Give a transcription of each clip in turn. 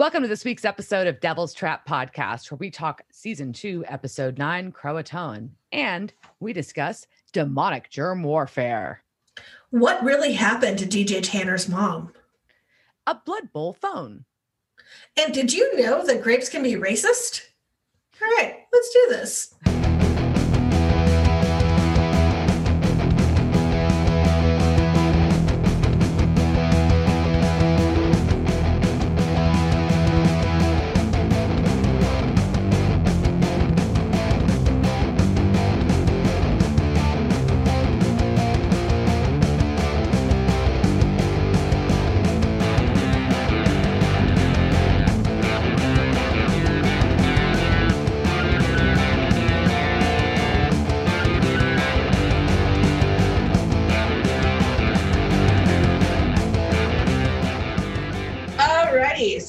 Welcome to this week's episode of Devil's Trap Podcast, where we talk season two, episode nine, Croatoan, and we discuss demonic germ warfare. What really happened to DJ Tanner's mom? A Blood Bowl phone. And did you know that grapes can be racist? All right, let's do this.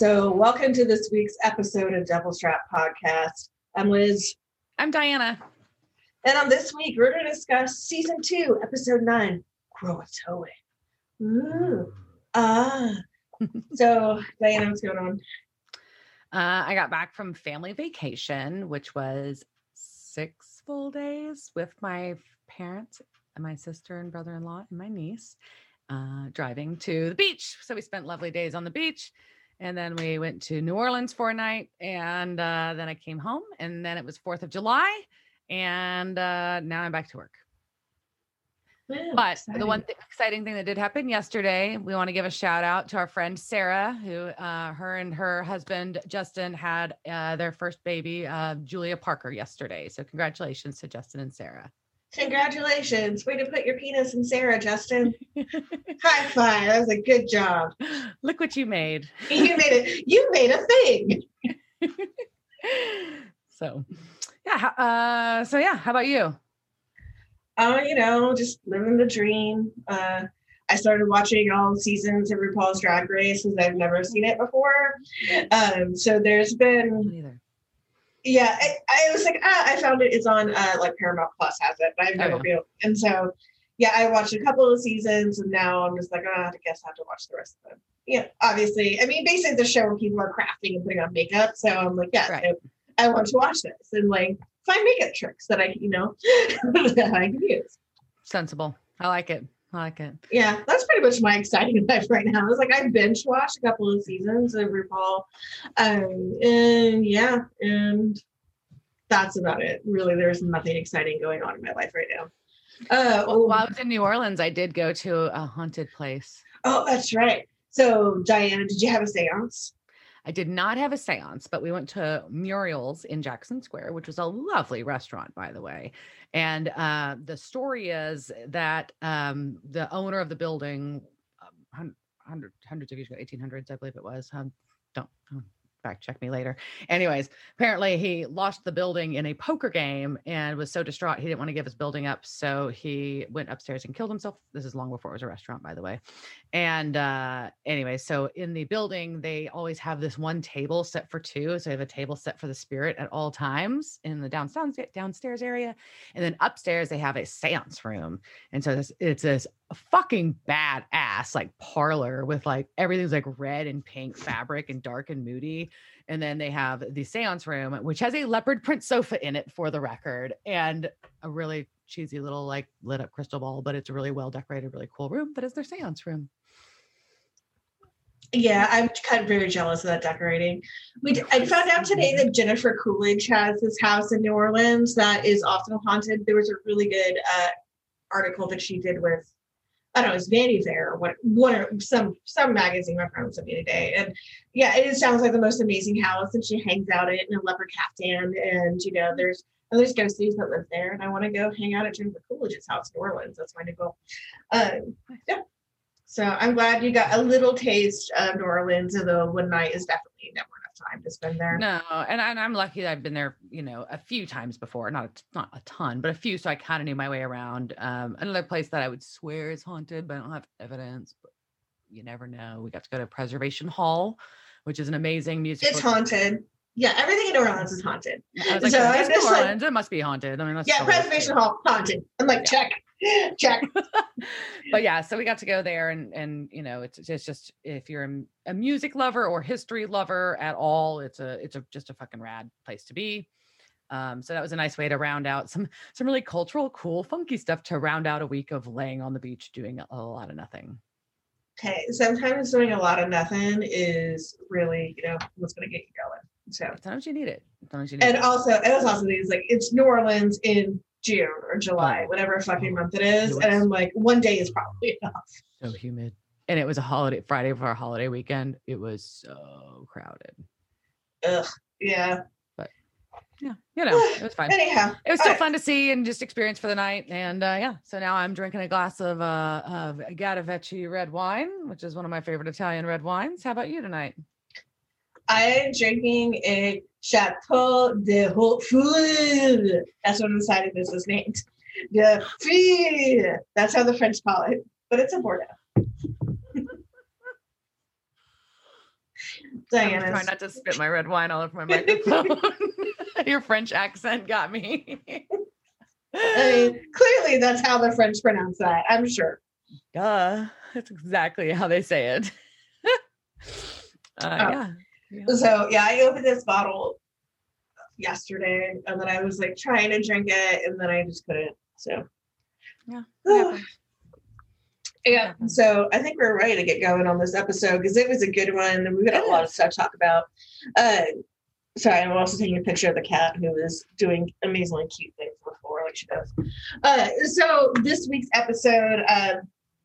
So welcome to this week's episode of Devil's Trap Podcast. I'm Liz, I'm Diana. and on this week we're going to discuss season two, episode nine, Croatoan. Ooh, ah. so Diana, what's going on? Uh, I got back from family vacation, which was six full days with my parents and my sister and brother in law and my niece, uh, driving to the beach. So we spent lovely days on the beach. And then we went to New Orleans for a night. And uh, then I came home. And then it was 4th of July. And uh, now I'm back to work. Wow, But the one th- exciting thing that did happen yesterday, we want to give a shout out to our friend Sarah, who uh, her and her husband Justin had uh, their first baby, uh, Julia Parker, yesterday. So congratulations to Justin and Sarah. Congratulations. Way to put your penis in Sarah, Justin. High five. That was a good job. Look what you made. You made it. You made a thing. so, yeah. Uh, so yeah, how about you? Oh, you know, just living the dream. Uh, I started watching all seasons of RuPaul's Drag Race because I've never seen it before. Um, so there's been. Yeah, I, I was like, ah, I found it. It's on uh, like Paramount Plus has it, but I've Oh, never yeah. been. And so, yeah, I watched a couple of seasons, and now I'm just like, oh, I guess I have to watch the rest of them. Yeah, obviously. I mean, basically, the show where people are crafting and putting on makeup. So I'm like, yeah, Right. I, I want to watch this and like find makeup tricks that I, you know, that I can use. Sensible. I like it. I like it. Yeah, that's pretty much my exciting life right now. It's like I binge watched a couple of seasons of RuPaul. Um, and yeah, and that's about it. Really, there's nothing exciting going on in my life right now. Uh, Well, while I was in New Orleans, I did go to a haunted place. oh, that's right. So, Diana, did you have a seance? I did not have a seance, but we went to Muriel's in Jackson Square, which was a lovely restaurant, by the way. And uh, the story is that um, the owner of the building, um, hundred, hundreds of years ago, 1800s, I believe it was. Um, don't, don't fact check me later. Anyways, apparently he lost the building in a poker game and was so distraught he didn't want to give his building up. So he went upstairs and killed himself. This is long before it was a restaurant, by the way. And uh anyway, so in the building, they always have this one table set for two. So they have a table set for the spirit at all times in the downstairs downstairs area. And then upstairs they have a seance room. And so this it's this fucking badass like parlor with like everything's like red and pink fabric and dark and moody. And then they have the seance room, which has a leopard print sofa in it for the record, and a really cheesy little like lit up crystal ball, but it's a really well decorated, really cool room that is their seance room. Yeah, I'm kind of very jealous of that decorating. We d- I found out today that Jennifer Coolidge has this house in New Orleans that is often haunted. There was a really good uh, article that she did with I don't know, it's Vanity Fair or what one or some some magazine my friend sent me today. And yeah, it sounds like the most amazing house. And she hangs out in a leopard caftan. And you know, there's there's ghosties that live there. And I want to go hang out at Jennifer Coolidge's house in New Orleans. That's my new goal. Um, yeah. So I'm glad you got a little taste of New Orleans, although one night is definitely never time to spend there. No, and, I- and I'm lucky that I've been there, you know, a few times before. Not a, t- not a ton, but a few. So I kind of knew my way around. Um, another place that I would swear is haunted, but I don't have evidence. But you never know. We got to go to Preservation Hall, which is an amazing musical. It's haunted. Yeah, everything in New Orleans is haunted. I was like, So "Oh, I'm it's New just like- Orleans. it must be haunted. I mean, that's Yeah, Preservation. Hall haunted. I'm like, Yeah. check. Check. but yeah, so we got to go there and and you know, it's it's just if you're a, a music lover or history lover at all, it's a it's a just a fucking rad place to be. Um, so that was a nice way to round out some some really cultural, cool, funky stuff to round out a week of laying on the beach doing a, lot of nothing. Okay, sometimes doing a lot of nothing is really, you know, what's going to get you going. So sometimes you need it. Sometimes you need and it. also, and it's also things like it's New Orleans in June or July, whatever fucking month it is, and I'm like, one day is probably enough. So humid, and it was a holiday Friday for our holiday weekend. It was so crowded. Ugh, yeah. Yeah, you know, it was fine. Anyhow, It was still fun to see and just experience for the night. And uh, yeah, so now I'm drinking a glass of uh, of red wine, which is one of my favorite Italian red wines. How about you tonight? I'm drinking a Chateau de Haute Food. That's what the side of this is named. De Fille. That's how the French call it, but it's a Bordeaux. Diana. I'm trying not to spit my red wine all over my microphone. Your French accent got me. I mean, clearly that's how the French pronounce that. I'm sure. Duh. That's exactly how they say it. uh, oh. yeah. Yeah. So yeah, I opened this bottle yesterday, and then I was like trying to drink it, and then I just couldn't. So yeah. Yeah. So I think we're ready to get going on this episode because it was a good one we've got a lot of stuff to talk about. Uh, sorry, I'm also taking a picture of the cat who is doing amazingly cute things on the floor like she does. Uh, so this week's episode, uh,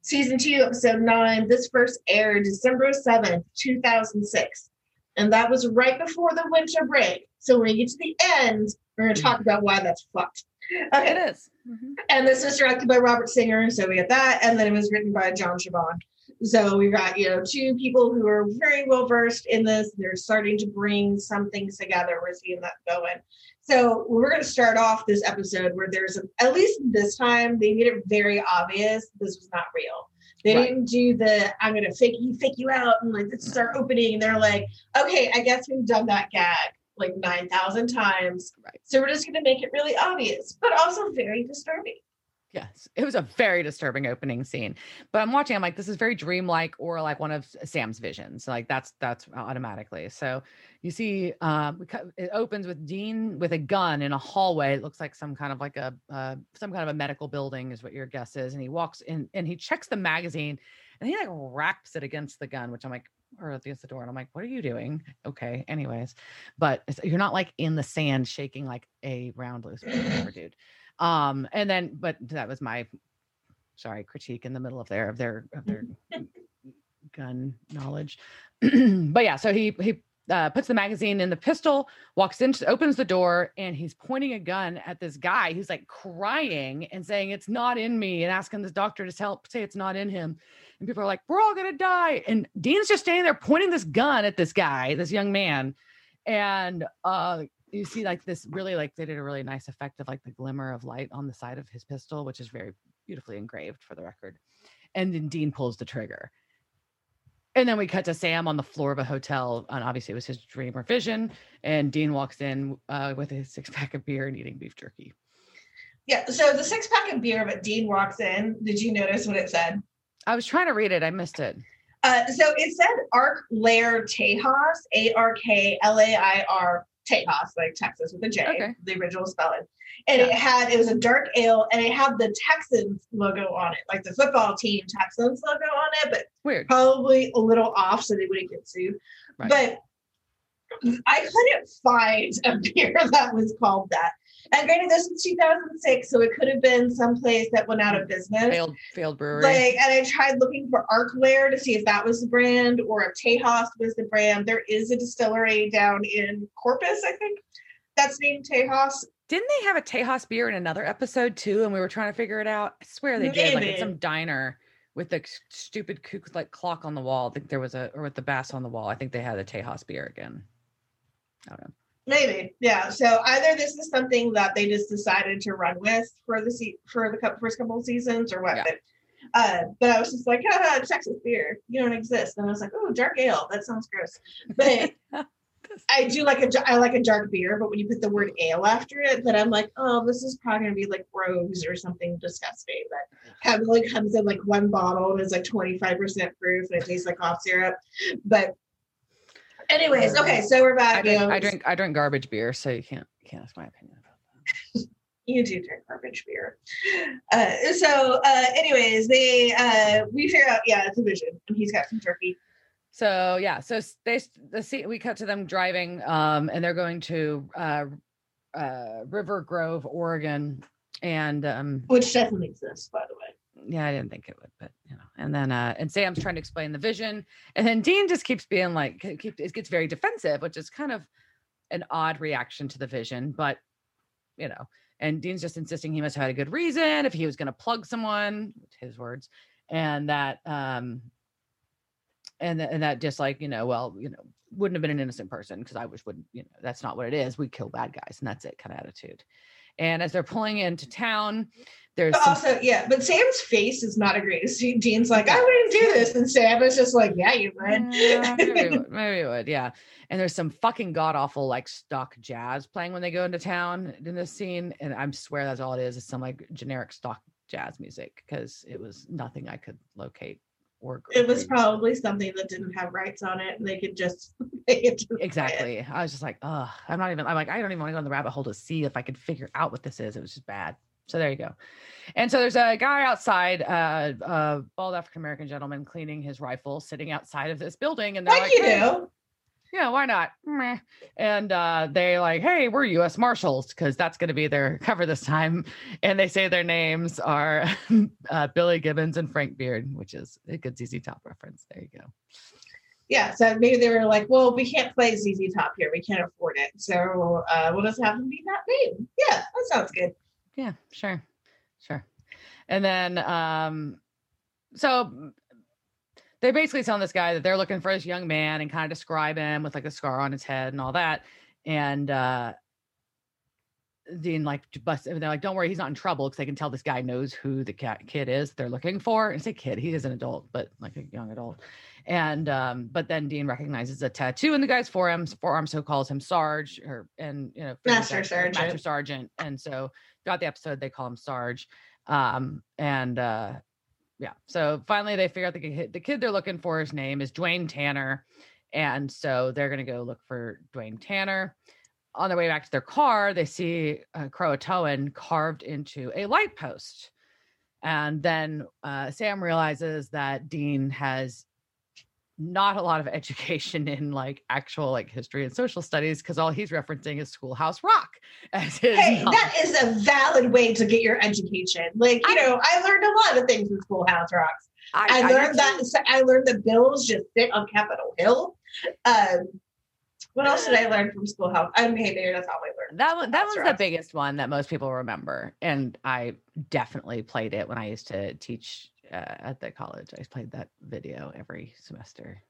season two, episode nine, this first aired December 7th, 2006. And that was right before the winter break. So when we get to the end, we're going to talk about why that's fucked. Okay. It is. Mm-hmm. And this was directed by Robert Singer, so we got that. And then it was written by John Shiban. So we got, you know, two people who are very well versed in this. They're starting to bring some things together. We're seeing that going. So we're going to start off this episode where there's a, at least this time they made it very obvious this was not real. They right. didn't do the I'm going to fake you, fake you out, and like this is our opening. And They're like, okay, I guess we've done that gag like 9,000 times. Right. So we're just going to make it really obvious, but also very disturbing. Yes, it was a very disturbing opening scene. But I'm watching, I'm like, this is very dreamlike or like one of Sam's visions. Like that's that's automatically. So you see, um, it opens with Dean with a gun in a hallway. It looks like some kind of like a uh, some kind of a medical building is what your guess is. And he walks in and he checks the magazine and he like wraps it against the gun, which I'm like, or against the door. And I'm like, what are you doing? Okay. Anyways, but you're not like in the sand shaking like a round loose dude. Um, and then, but that was my sorry critique in the middle of their of their of their gun knowledge. but yeah, so he he uh, puts the magazine in the pistol, walks in, opens the door, and he's pointing a gun at this guy who's like crying and saying, It's not in me, and asking this doctor to help say it's not in him and people are like, "We're all gonna die," and Dean's just standing there pointing this gun at this guy, this young man, and uh, you see like this really like they did a really nice effect of like the glimmer of light on the side of his pistol, which is very beautifully engraved for the record. And then Dean pulls the trigger. And then we cut to Sam on the floor of a hotel, and obviously it was his dream or vision. And Dean walks in uh, with a six pack of beer and eating beef jerky. Yeah. So the six pack of beer, but Dean walks in. Did you notice what it said? I was trying to read it. I missed it. Uh, so it said Ark Lair Tejas, A R K L A I R Tejas, like Texas with a J, okay. the original spelling. And yeah. it had it was a dark ale, and it had the Texans logo on it, like the football team Texans logo on it, but weird, probably a little off, so they wouldn't get sued. Right. But I couldn't find a beer that was called that. And granted, this was 2006, so it could have been someplace that went out of business. Failed, failed brewery. Like, and I tried looking for Arklair to see if that was the brand or if Tejas was the brand. There is a distillery down in Corpus, I think, that's named Tejas. Didn't they have a Tejas beer in another episode too? And we were trying to figure it out. I swear they Maybe. did. Like in some diner with the stupid kook like clock on the wall. I think there was a, or with the bass on the wall. I think they had a Tejas beer again. I don't know. Maybe, yeah. So either this is something that they just decided to run with for the se- for the first couple of seasons, or what. Yeah. But, uh, but I was just like, ah, Texas beer, you don't exist. And I was like, oh, dark ale, that sounds gross. But I do like a I like a dark beer, but when you put the word ale after it, then I'm like, oh, this is probably gonna be like rose or something disgusting. But heavily comes in like one bottle and it's like 25% proof and it tastes like cough syrup. But anyways, okay, so we're back. I drink, you know, I drink I drink garbage beer, so you can't you can't ask my opinion about that. you do drink garbage beer. Uh, so uh, anyways, they uh, we figure out yeah, it's a vision and he's got some turkey. So yeah, so they the see we cut to them driving, um, and they're going to uh, uh, River Grove, Oregon, and um, Which definitely exists, by the way. Yeah, I didn't think it would, but you know, and then uh, and Sam's trying to explain the vision, and then Dean just keeps being like, keep, it gets very defensive, which is kind of an odd reaction to the vision, but you know, and Dean's just insisting he must have had a good reason if he was going to plug someone, his words, and that um, and th- and that just like you know, well, you know, wouldn't have been an innocent person because I wish wouldn't, you know, that's not what it is. We kill bad guys, and that's it, kind of attitude. And as they're pulling into mm-hmm. town, there's some also, yeah, but Sam's face is not a great. Dean's like, I wouldn't do this, and Sam is just like, Yeah, you would. Yeah, maybe, would, maybe would, yeah. And there's some fucking god awful like stock jazz playing when they go into town in this scene, and I swear that's all it is. It's some like generic stock jazz music because it was nothing I could locate or. It was probably something that didn't have rights on it, and they could just they could just it. exactly. I was just like, oh, I'm not even. I'm like, I don't even want to go in the rabbit hole to see if I could figure out what this is. It was just bad. So there you go. And so there's a guy outside, uh, a bald African American gentleman cleaning his rifle, sitting outside of this building, and they're Like like, you "Hey, do. Yeah, why not? Meh. And uh, they like, hey, we're U.S. Marshals because that's going to be their cover this time. And they say their names are uh, Billy Gibbons and Frank Beard, which is a good ZZ Top reference. There you go. Yeah, so maybe they were like, well, we can't play ZZ Top here. We can't afford it. So uh, we'll just have them be that name. Yeah, that sounds good. Yeah, sure, sure. And then, um, so they basically telling this guy that they're looking for this young man and kind of describe him with like a scar on his head and all that. And uh, Dean like bust. and They're like, "Don't worry, he's not in trouble because they can tell this guy knows who the cat kid is they're looking for." And say kid, he is an adult, but like a young adult. And um, but then Dean recognizes a tattoo in the guy's forearm, forearm, so calls him Sarge, or and you know, Master out- Sergeant. Master Sergeant. And so throughout the episode, they call him Sarge. Um, and uh, yeah, so finally they figure out the kid, the kid they're looking for. His name is Dwayne Tanner, and so they're gonna go look for Dwayne Tanner on their way back to their car, they see a Croatoan carved into a light post. And then uh, Sam realizes that Dean has not a lot of education in like actual like history and social studies because all he's referencing is Schoolhouse Rock as his Hey, knowledge. that is a valid way to get your education. Like, you I- know, I learned a lot of things in Schoolhouse Rocks. I, I learned did that. I learned the Bills just sit on Capitol Hill. Um, what else did I learn from Schoolhouse? I mean, maybe that's all I learned. that one that was the biggest one that most people remember and i definitely played it when i used to teach uh, at the college i played that video every semester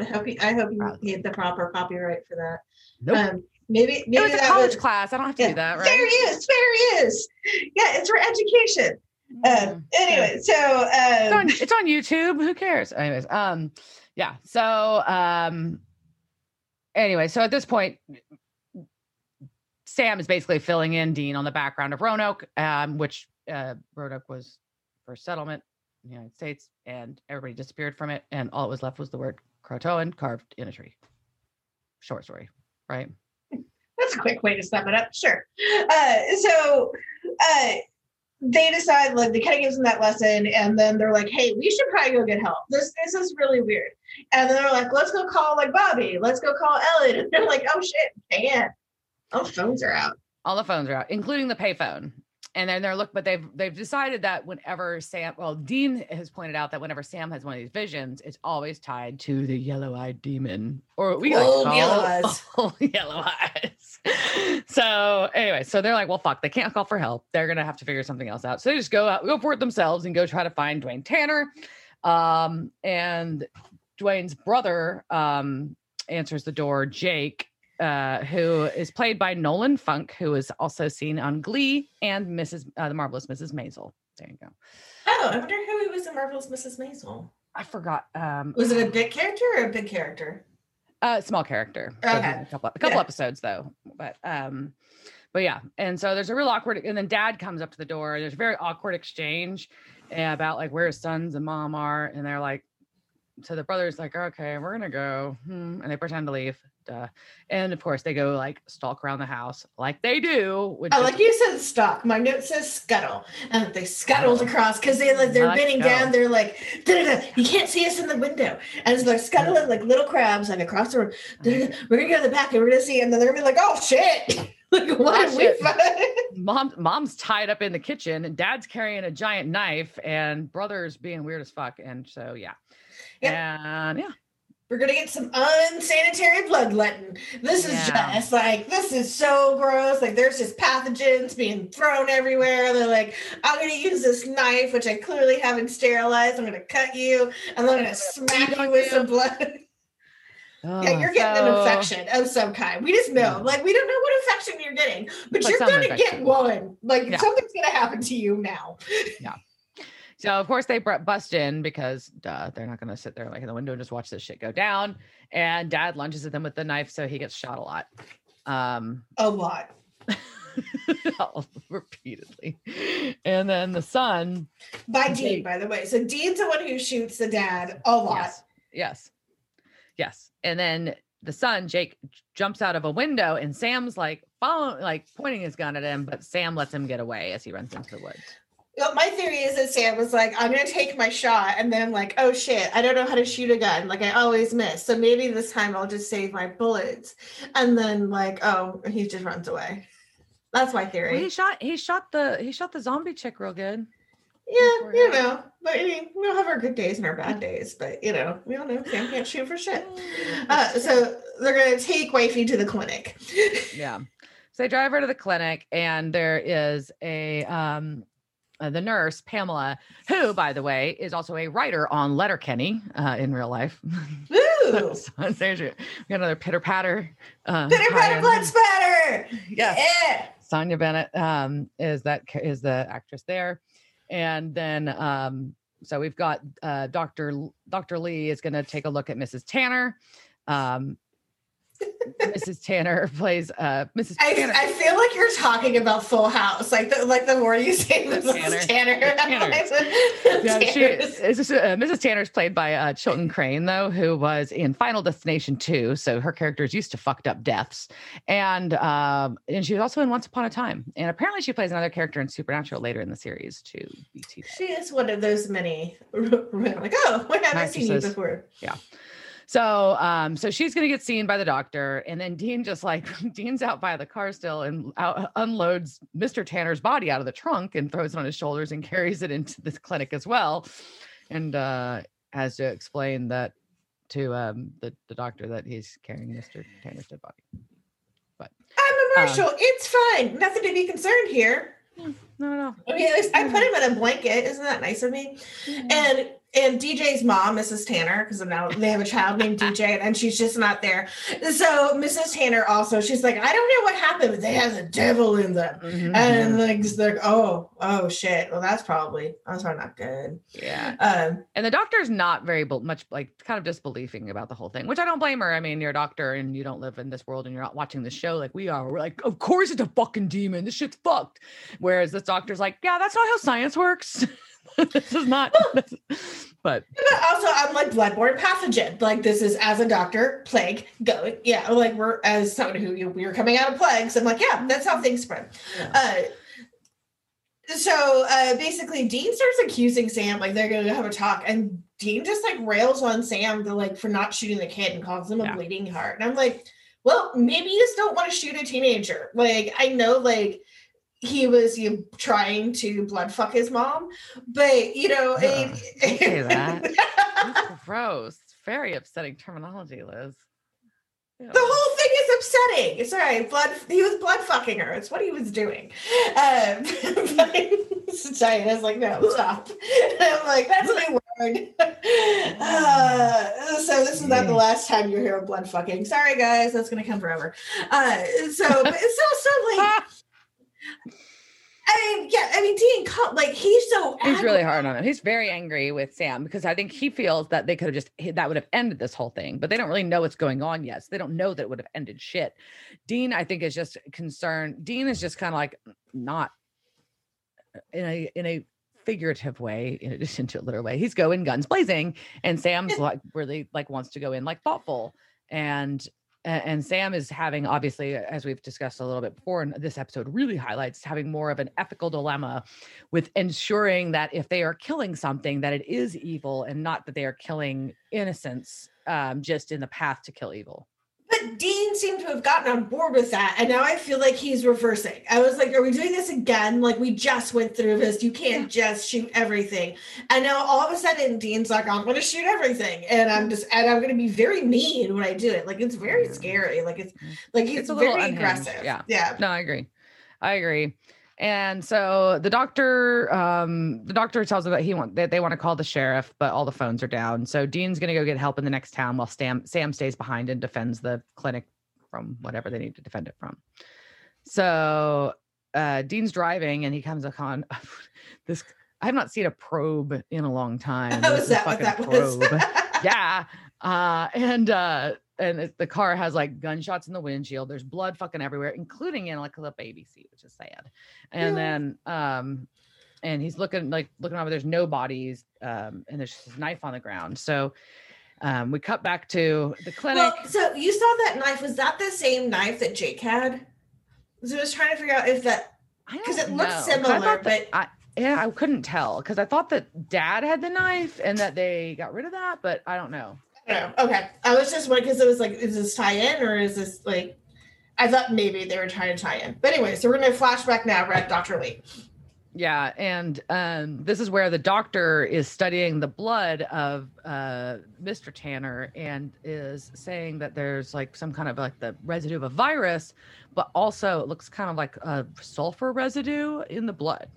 I hope you, I hope you get the proper copyright for that. nope. Um, maybe maybe it was a college was, class i don't have to yeah, do that right Fair use, fair use. Yeah, it's for education. Uh, Mm, yeah. anyway, so it's um, on, it's on YouTube. Who cares? Anyways, um, yeah. So, um, anyway, so at this point, Sam is basically filling in Dean on the background of Roanoke, um, which uh, Roanoke was for settlement in the United States, and everybody disappeared from it, and all it was left was the word Croatoan carved in a tree. Short story, right? that's a quick way to sum it up. Sure. Uh, so uh, they decide, like, they kind of gives them that lesson, and then they're like, "Hey, we should probably go get help. This this is really weird." And then they're like, "Let's go call like Bobby. Let's go call Ellen." And they're like, "Oh shit, can't. All phones are out." all the phones are out, including the payphone. And then they're look, but they've they've decided that whenever Sam, well, Dean has pointed out that whenever Sam has one of these visions, it's always tied to the yellow-eyed demon, or we like Old call yellow eyes. old yellow eyes. So anyway, so they're like, well, fuck, they can't call for help. They're gonna have to figure something else out. So they just go out, go for it themselves, and go try to find Dwayne Tanner. Um, and Dwayne's brother um answers the door, Jake, uh, who is played by Nolan Funk, who is also seen on Glee and Mrs. Uh, the Marvelous Mrs. Maisel. There you go. Oh, I wonder who he was in Marvelous Mrs. Maisel. I forgot. Um, Was it a big character or a big character? Uh, small character. Okay. A couple, a couple Yeah. episodes though, but um, but yeah. And so there's a real awkward, and then dad comes up to the door. And there's a very awkward exchange about like where his sons and mom are, and they're like, so the brother's like, okay, we're gonna go, hmm, and they pretend to leave. Duh. And of course, they go like stalk around the house like they do. Which I is- like you said stalk. My note says scuttle, and they scuttled uh-huh. across because they like they're bending down. They're like, "Da-da-da, you can't see us in the window, and so they're mm-hmm. scuttling like little crabs like across the room. Da-da-da, mm-hmm. We're gonna go to the back and we're gonna see, and then they're gonna be like, "Oh shit!" like what Oh, we mom mom's tied up in the kitchen and dad's carrying a giant knife and brother's being weird as fuck and so yeah and yeah We're gonna get some unsanitary bloodletting. This is Yeah. just like this is so gross. Like there's just pathogens being thrown everywhere. They're like, I'm gonna use this knife, which I clearly haven't sterilized. I'm gonna cut you, and then I'm gonna smack you with some blood. yeah, you're getting an Oh, infection of some kind. We just know, Yeah. like, we don't know what infection you're getting, but Like you're gonna get one. Like Yeah. something's gonna happen to you now. So of course they bust in because duh, they're not going to sit there like in the window and just watch this shit go down. And dad lunges at them with the knife, so he gets shot a lot, um, A lot. repeatedly. And then the son, By. Dean, by the way. So Dean's the one who shoots the dad a lot. yes, yes, yes. And then the son, Jake, jumps out of a window, and Sam's like following, like pointing his gun at him, but Sam lets him get away as he runs into the woods. Well, my theory is that Sam was like, I'm gonna take my shot, and then like, oh shit, I don't know how to shoot a gun. Like I always miss. So maybe this time I'll just save my bullets. And then like, oh, he just runs away. That's my Well, theory. he shot, he shot the, he shot the zombie chick real good. yeah, you know. But I mean, we all have our good days and our bad days. But you know, we all know Sam can't shoot for shit. Uh, so they're gonna take wifey to the clinic. yeah so they drive her to the clinic and there is a um uh, the nurse pamela who by the way is also a writer on letterkenny uh in real life Woo! so there's your we got another pitter patter uh Pitter patter, blood spatter. yeah Yeah. sonja bennett um is that is the actress there and then um so we've got uh dr dr lee is going to take a look at mrs tanner um mrs tanner plays uh mrs I, tanner I feel like you're talking about Full House, like the like the more you say Mrs. Tanner. Tanner. The Tanners. yeah, she is just, uh, Mrs. Tanner's played by uh, Chilton Crane, though, who was in Final Destination 2. So her character is used to fucked up deaths, and um, and she was also in Once Upon a Time, and apparently she plays another character in Supernatural later in the series too. BT. She is one of those many like, oh, why haven't I seen you Actresses. before? So um, so she's gonna get seen by the doctor, and then Dean just like Dean's out by the car still and out, unloads Mr. Tanner's body out of the trunk and throws it on his shoulders and carries it into the clinic as well, and uh, has to explain that to um, the the doctor that he's carrying Mr. Tanner's dead body. But I'm a marshal. it's fine. Nothing to be concerned here. No, no, I mean, at least I put him in a blanket. Isn't that nice of me? And and DJ's mom, Mrs. Tanner, because now they have a child named DJ, and she's just not there. So Mrs. Tanner also, she's like, I don't know what happened, but they have a devil in them. Mhm, And like, like, oh, oh shit. Well, that's probably that's probably not good. yeah. Um, And the doctor's not very bel- much like kind of disbelieving about the whole thing, which I don't blame her. I mean, you're a doctor and you don't live in this world and you're not watching the show like we are. We're like, of course it's a fucking demon. This shit's fucked. Whereas this doctor's like, yeah, that's not how science works. this is not. but but also, I'm like bloodborne pathogen. Like this is as a doctor, plague going. Yeah, like we're as someone who you, we were coming out of plagues. I'm like, yeah, that's how things spread. Uh, so uh, basically, Dean starts accusing Sam, like they're gonna have a talk, and Dean just like rails on Sam to like for not shooting the kid and calls him a Yeah. bleeding heart. And I'm like, well, maybe you just don't want to shoot a teenager. Like I know, like he was you trying to blood fuck his mom, but you know, Ugh, it- don't say that. that's gross. Very upsetting terminology, Liz. Ew. The whole thing is upsetting. Sorry, blood. He was blood fucking her. It's what he was doing. Um, but Diana's like, no, stop. I'm like, that's my word. Uh, so this is not the last time you hear of blood fucking. Sorry, guys, that's gonna come forever. Uh, so, but it's also like. I mean, yeah, I mean, Dean, like he's so He's really hard on him. He's very angry with Sam because I think he feels that they could have just that would have ended this whole thing, but they don't really know what's going on yet. So they don't know that it would have ended shit. Dean, I think, is just concerned. Dean is just kind of like not in a in a figurative way, in addition to a literal way. He's going guns blazing, and Sam's like really like wants to go in like thoughtful and. And Sam is having, obviously, as we've discussed a little bit before, and this episode really highlights having more of an ethical dilemma with ensuring that if they are killing something that it is evil and not that they are killing innocents um, just in the path to kill evil But Dean seemed to have gotten on board with that, and now I feel like he's reversing. I was like, "Are we doing this again? Like we just went through this. You can't just shoot everything." And now all of a sudden, Dean's like, "I'm going to shoot everything," and I'm just and I'm going to be very mean when I do it. Like it's very scary. Like it's like he's It's a little very unhinged, aggressive. yeah. yeah. no i agree i agree and so the doctor um the doctor tells them that he want that they want to call the sheriff but all the phones are down. So dean's going to go get help in the next town while sam sam stays behind and defends the clinic from whatever they need to defend it from. So uh dean's driving and he comes upon this i've not seen a probe in a long time. Was is that what fucking that was? yeah uh and uh and it, the car has like gunshots in the windshield there's blood fucking everywhere including in like the baby seat which is sad and Yeah. then um and he's looking like looking over there's no bodies um and there's just knife on the ground so um we cut back to the clinic Well, so you saw that knife. Was that the same knife that Jake had? So I was trying to figure out if that because it looks similar, I thought that- but- I, yeah i couldn't tell because i thought that dad had the knife and that they got rid of that but i don't know know. Okay. I was just wondering because it was like, is this tie in or is this like, I thought maybe they were trying to tie in. But anyway, so we're going to flashback now. We're Dr. Lee. Yeah, and um, this is where the doctor is studying the blood of uh, Mr. Tanner and is saying that there's like some kind of like the residue of a virus, but also it looks kind of like a sulfur residue in the blood.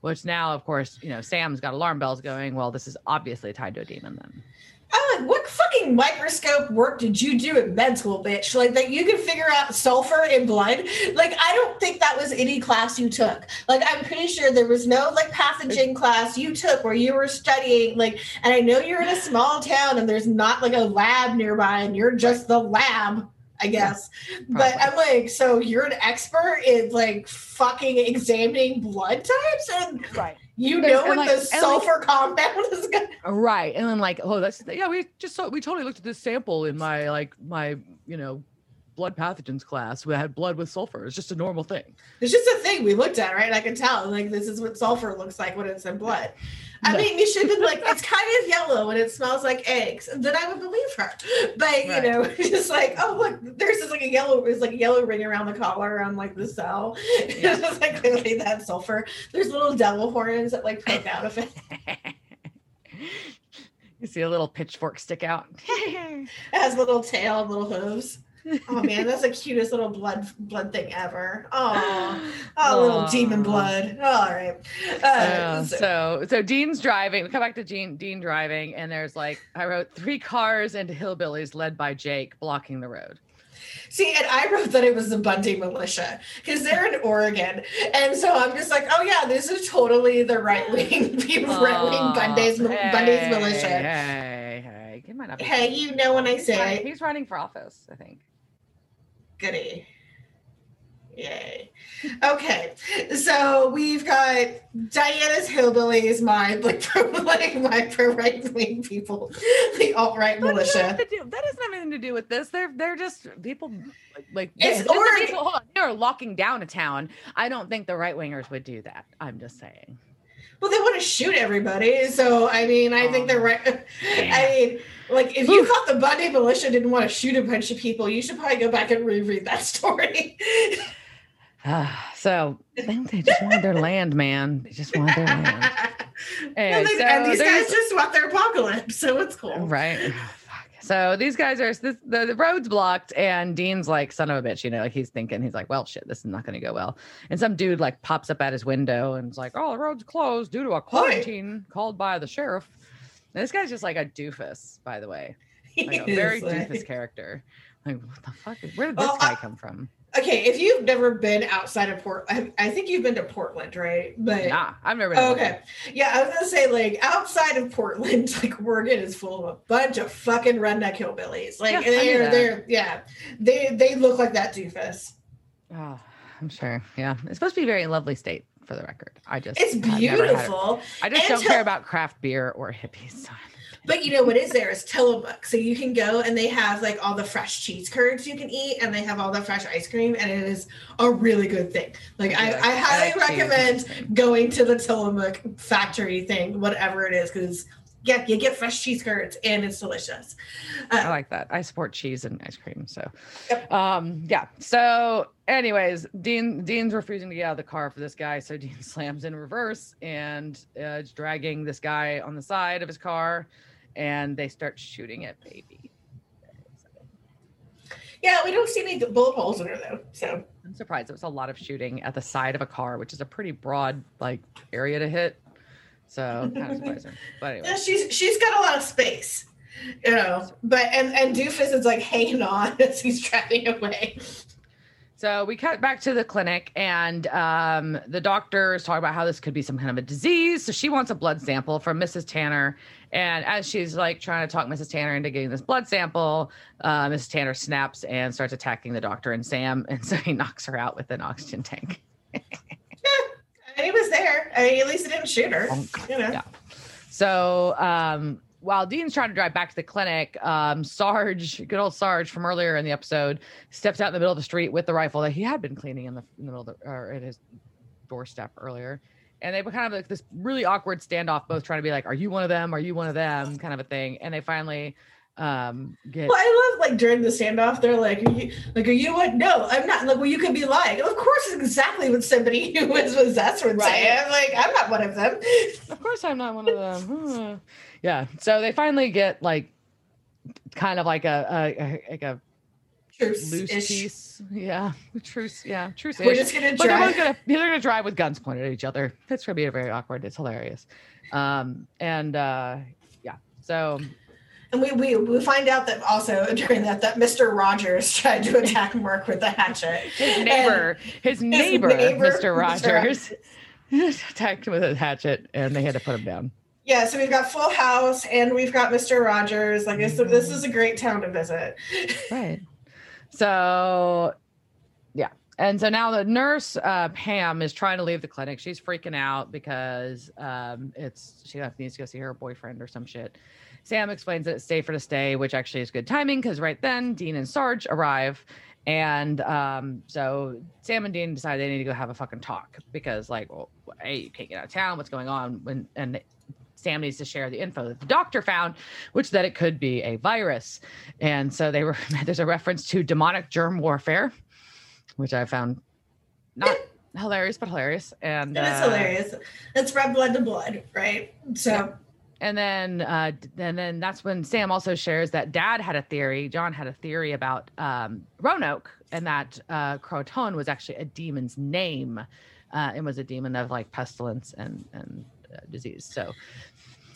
Which now, of course, you know, Sam's got alarm bells going. Well, this is obviously tied to a demon then. I'm like, what fucking microscope work did you do at med school, bitch? Like that you can figure out sulfur in blood? Like, I don't think that was any class you took. Like, I'm pretty sure there was no like pathogen class you took where you were studying, like, and I know you're in a small town and there's not like a lab nearby and you're just the lab. I guess. but. I'm like, so you're an expert in like fucking examining blood types and Right. you There's- know what like- the and, like- sulfur compound is gonna Right. And then like, oh, that's yeah, we just saw we totally looked at this sample in my like my, you know, blood pathogens class. We had blood with sulfur. It's just a normal thing. It's just a thing we looked at, right? And I can tell, like, this is what sulfur looks like when it's in blood. I No. mean, you should have been like, it's kind of yellow and it smells like eggs. And Then I would believe her. But Right. you know, just like, oh look, there's just like a yellow, there's like a yellow ring around the collar around like the cell. Yeah. it's just like clearly that sulfur. There's little devil horns that like poke out of it. you see a little pitchfork stick out. It has little tail and little hooves. Oh man, that's the cutest little blood blood thing ever. Oh, oh, little demon blood. All right. Uh, so- so so Dean's driving. We come back to Dean Dean driving, and there's like I wrote three cars and hillbillies led by Jake blocking the road. See, and I wrote that it was the Bundy militia because they're in Oregon, and so I'm just like, oh yeah, this is totally the right wing people, right wing Bundy's Aw, Bundy's militia. Hey, hey, he might not. Hey, you know when I say he's running for office. I think. Goody. Yay. Okay, so we've got Diana's hillbillies, my like pro like my pro right wing people, the alt right militia. do- that doesn't have anything to do with this. They're they're just people like, like It's if the Oregon. people- hold on, they are locking down a town. I don't think the right wingers would do that. I'm just saying. Well, they want to shoot everybody, so I mean, I think they're right. I mean, like if you thought the Bundy militia didn't want to shoot a bunch of people, you should probably go back and reread that story. Ah, so I think they just wanted their land, man. They just wanted their land. Anyway, and, they- so and these guys just want their apocalypse, so it's cool. Right. So these guys are this, the, the road's blocked, and Dean's like, son of a bitch, you know, like he's thinking, he's like, well, shit, this is not going to go well. And some dude like pops up at his window and is like, oh, the road's closed due to a quarantine called by the sheriff. And this guy's just like a doofus, by the way, like a very like- doofus character. Like, what the fuck? Where did Well, this guy I- come from? Okay, if you've never been outside of Port, I, I think you've been to Portland, right? But Nah, I've never been. Okay, yeah, I was gonna say like outside of Portland, like Oregon is full of a bunch of fucking redneck hillbillies. Like Yeah, they're they're yeah, they they look like that doofus. Oh, I'm sure. Yeah, it's supposed to be a very lovely state. For the record, I just It's I've never had it. beautiful. I just And don't care about craft beer or hippies. So But you know what is there is Tillamook. So you can go and they have like all the fresh cheese curds you can eat and they have all the fresh ice cream and it is a really good thing. Like I, Yeah, I highly recommend going to the Tillamook factory thing, whatever it is, because yeah, you get fresh cheese curds and it's delicious. I Uh, like that. I support cheese and ice cream. So, Yep. um, yeah. So, anyways, Dean Dean's refusing to get out of the car for this guy, so Dean slams in reverse and uh, is dragging this guy on the side of his car, and they start shooting at baby. yeah, we don't see any bullet holes in her though. So I'm surprised. It was a lot of shooting at the side of a car, which is a pretty broad like area to hit. So kind of surprising. But anyway. yeah, she's she's got a lot of space. You know, but and and Doofus is like hanging on as he's driving away. So we cut back to the clinic, and um, the doctor is talking about how this could be some kind of a disease. So she wants a blood sample from Mrs. Tanner. And as she's like trying to talk Mrs. Tanner into getting this blood sample, uh, Mrs. Tanner snaps and starts attacking the doctor and Sam. And so he knocks her out with an oxygen tank. And he was there. I mean, at least he didn't shoot her. You know. Yeah. So um, while Dean's trying to drive back to the clinic, um, Sarge, good old Sarge from earlier in the episode, steps out in the middle of the street with the rifle that he had been cleaning in the, in the middle of the, or at his doorstep earlier. And they were kind of like this really awkward standoff, both trying to be like, "Are you one of them? Are you one of them?" kind of a thing. And they finally um, get Well, I love like during the standoff, they're like, are you, like, are you what? No, I'm not. Like, well, you could be lying. Of course, it's exactly what somebody who is possessed would say. I'm like, I'm not one of them. Of course, I'm not one of them. Yeah. So they finally get like kind of like a, a, a like a loose Truce-ish. piece. Yeah, truce. Yeah, truce. We're just gonna But they're gonna they're gonna drive with guns pointed at each other. It's gonna be very awkward. It's hilarious. Um, and uh, yeah. So And we, we we find out that also during that that Mr. Rogers tried to attack Mark with a hatchet. his neighbor, his neighbor, neighbor, Mr. Mr. Rogers, attacked him with a hatchet, and they had to put him down. Yeah, so we've got Full House and we've got Mr. Rogers. Like this, this is a great town to visit. Right. So, yeah. And so now the nurse, uh, Pam, is trying to leave the clinic. She's freaking out because um, it's she needs to go see her boyfriend or some shit. Sam explains that it's safer to stay, which actually is good timing because right then Dean and Sarge arrive. And um, so Sam and Dean decide they need to go have a fucking talk because, like, well, hey, you can't get out of town. What's going on? When and Sam needs to share the info that the doctor found, which that it could be a virus. And so they were there's a reference to demonic germ warfare, which I found not hilarious, but hilarious. And It is uh, hilarious. It's red blood to blood, right? So Yeah. And then, uh, and then that's when Sam also shares that Dad had a theory. John had a theory about um, Roanoke, and that uh, Croatoan was actually a demon's name. Uh, it was a demon of like pestilence and and uh, disease. So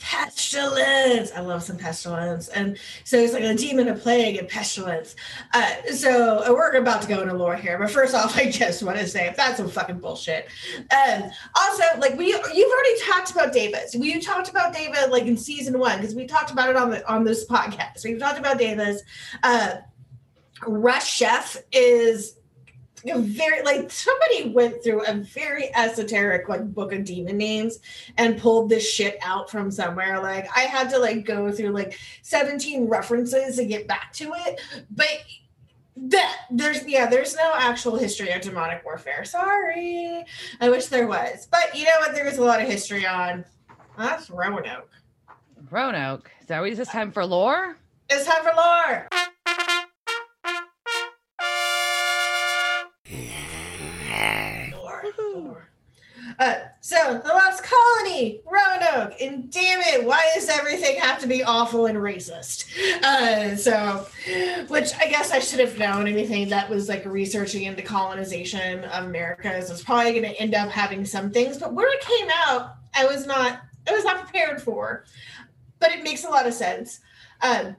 pestilence. I love some pestilence. And so it's like a demon, a plague, and pestilence. Uh, so uh, we're about to go into lore here, but first off, I just want to say that's some fucking bullshit. Um, also, like we, you've already talked about Daevas. We talked about David like in season one because we talked about it on the on this podcast. We've talked about Daevas. Uh, Resheph is a very like somebody went through a very esoteric like book of demon names and pulled this shit out from somewhere. Like i had to like go through like 17 references to get back to it. But that there's yeah there's no actual history of demonic warfare. Sorry. I wish there was. But you know what? There is a lot of history on oh, that's roanoke. Roanoke. So is this time for lore? it's time for lore Uh, so the lost colony, Roanoke, and damn it, why does everything have to be awful and racist? Uh, so, which I guess I should have known anything that was like researching into colonization of Americas was probably going to end up having some things, but where it came out, I was not, I was not prepared for, but it makes a lot of sense. Um,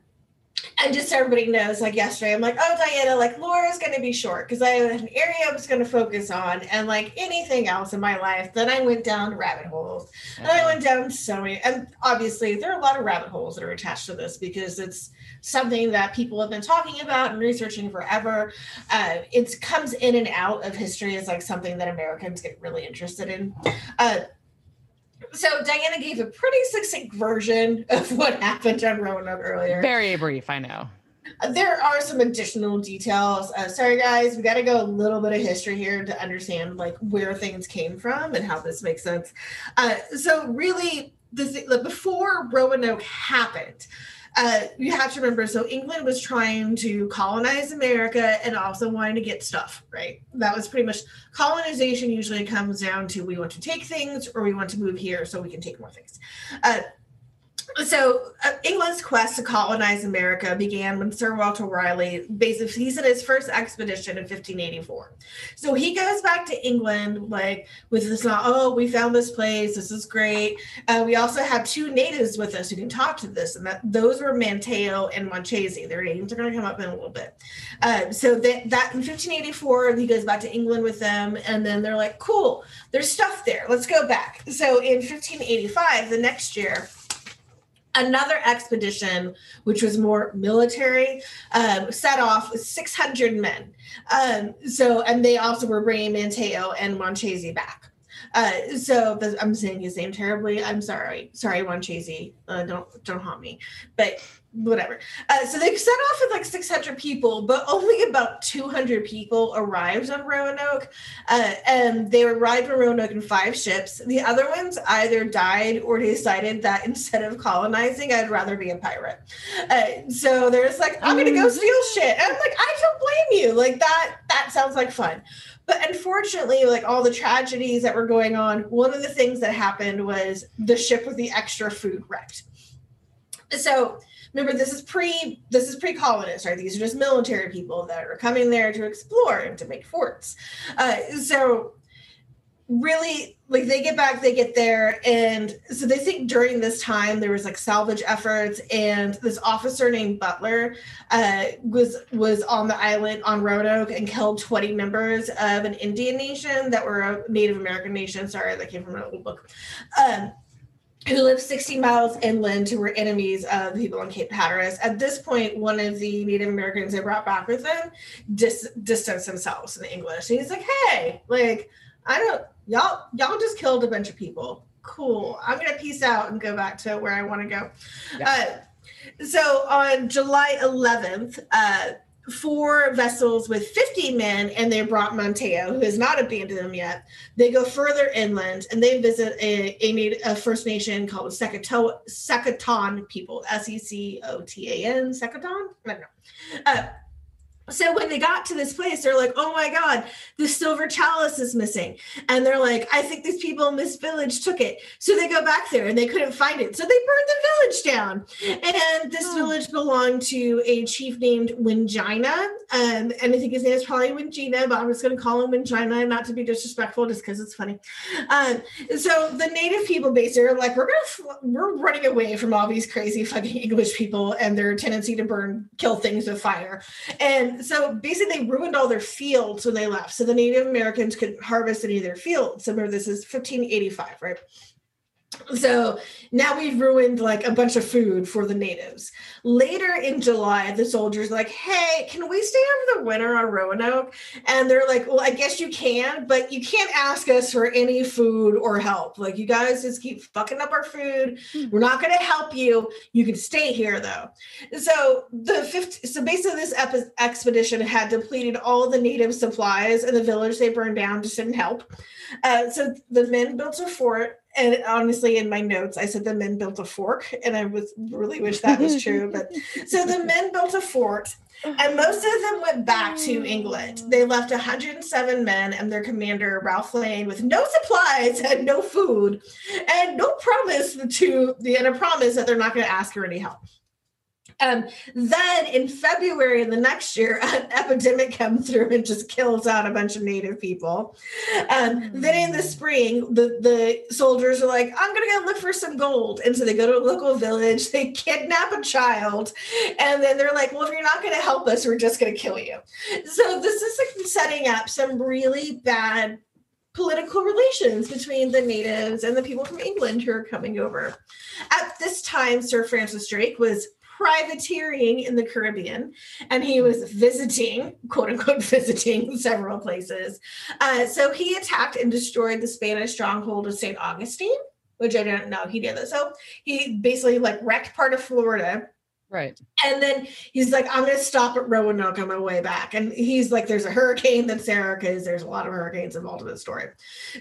and just so everybody knows, like yesterday, I'm like, oh, Diana, like Laura's going to be short because I have an area I was going to focus on. And like anything else in my life, then I went down rabbit holes. And I went down so many. And obviously, there are a lot of rabbit holes that are attached to this because it's something that people have been talking about and researching forever. Uh, it comes in and out of history as like something that Americans get really interested in. Uh, so Diana gave a pretty succinct version of what happened on Roanoke earlier. Very brief, I know. There are some additional details. Uh, sorry, guys, we got to go a little bit of history here to understand like where things came from and how this makes sense. Uh, so, really, the th- before Roanoke happened, uh, you have to remember so england was trying to colonize america and also wanting to get stuff right? That was pretty much colonization usually comes down to we want to take things or we want to move here so we can take more things. Uh, so uh, England's quest to colonize America began when Sir Walter Raleigh basically he's in his first expedition in 1584. So he goes back to England like with this oh we found this place this is great. Uh, we also have two natives with us who can talk to this and that those were Manteo and Monchese. Their names are going to come up in a little bit. Uh, so that that in 1584 he goes back to England with them and then they're like cool there's stuff there let's go back. So in 1585 the next year another expedition, which was more military, um, set off with 600 men. Um, so, and they also were bringing Manteo and Monchese back. Uh, so I'm saying his name terribly. I'm sorry. Sorry, Monchese. Uh, don't don't haunt me. But whatever. Uh, so they set off with like 600 people, but only about 200 people arrived on Roanoke. Uh, and they arrived on Roanoke in five ships. The other ones either died or decided that instead of colonizing, I'd rather be a pirate. Uh, so there's like, I'm gonna go steal shit. And I'm like, I don't blame you. Like that. That sounds like fun. But unfortunately, like all the tragedies that were going on, one of the things that happened was the ship with the extra food wrecked. So remember this is pre this is pre-colonist right? These are just military people that are coming there to explore and to make forts. Uh, so really like they get back they get there and so they think during this time there was like salvage efforts and this officer named butler uh, was was on the island on roanoke and killed 20 members of an indian nation that were a native american nation. Sorry that came from an old book. Um, who lived 60 miles inland who were enemies of the people on Cape Hatteras. At this point, one of the Native Americans they brought back with them dis- distanced themselves in the English. And he's like, hey, like, I don't, y'all, y'all just killed a bunch of people. Cool. I'm going to peace out and go back to where I want to go. Yeah. Uh, so on July 11th, uh, four vessels with 50 men and they brought Manteo, who has not abandoned them yet. They go further inland and they visit a, a, a First Nation called Secoto, Secoton people, S E C O T A N, Secoton? I don't know. Uh, so when they got to this place, they're like, "Oh my God, the silver chalice is missing," and they're like, "I think these people in this village took it." So they go back there and they couldn't find it, so they burned the village down. And this oh. village belonged to a chief named Wingina, um, and I think his name is probably Wingina, but I'm just going to call him Wingina, not to be disrespectful, just because it's funny. Um, so the native people basically are like, "We're gonna, we're running away from all these crazy fucking English people and their tendency to burn, kill things with fire," and so basically they ruined all their fields when they left. So the Native Americans couldn't harvest any of their fields. So remember, this is 1585, right? So now we've ruined like a bunch of food for the natives. Later in July, the soldiers like, "Hey, can we stay over the winter on Roanoke?" And they're like, "Well, I guess you can, but you can't ask us for any food or help. Like, you guys just keep fucking up our food. Hmm. We're not going to help you. You can stay here though." So the fifth, so basically, this epi- expedition had depleted all the native supplies, and the village they burned down just didn't help. Uh, so the men built a fort and honestly in my notes i said the men built a fork and i was really wish that was true but so the men built a fort and most of them went back to england. They left 107 men and their commander ralph lane with no supplies and no food and no promise to the and a promise that they're not going to ask for any help Um, then in February of the next year, an epidemic comes through and just kills out a bunch of native people. Um, then in the Mm. spring, the, the soldiers are like, I'm going to go look for some gold. And so they go to a local village, they kidnap a child, and then they're like, Well, if you're not going to help us, we're just going to kill you. So this is like setting up some really bad political relations between the natives and the people from England who are coming over. At this time, Sir Francis Drake was privateering in the Caribbean and he was visiting, quote unquote, visiting several places. Uh, so he attacked and destroyed the Spanish stronghold of St. Augustine, which I didn't know he did that. So he basically like wrecked part of Florida Right. and then he's like, I'm going to stop at Roanoke on my way back. And he's like, there's a hurricane that's there because there's a lot of hurricanes involved in the story.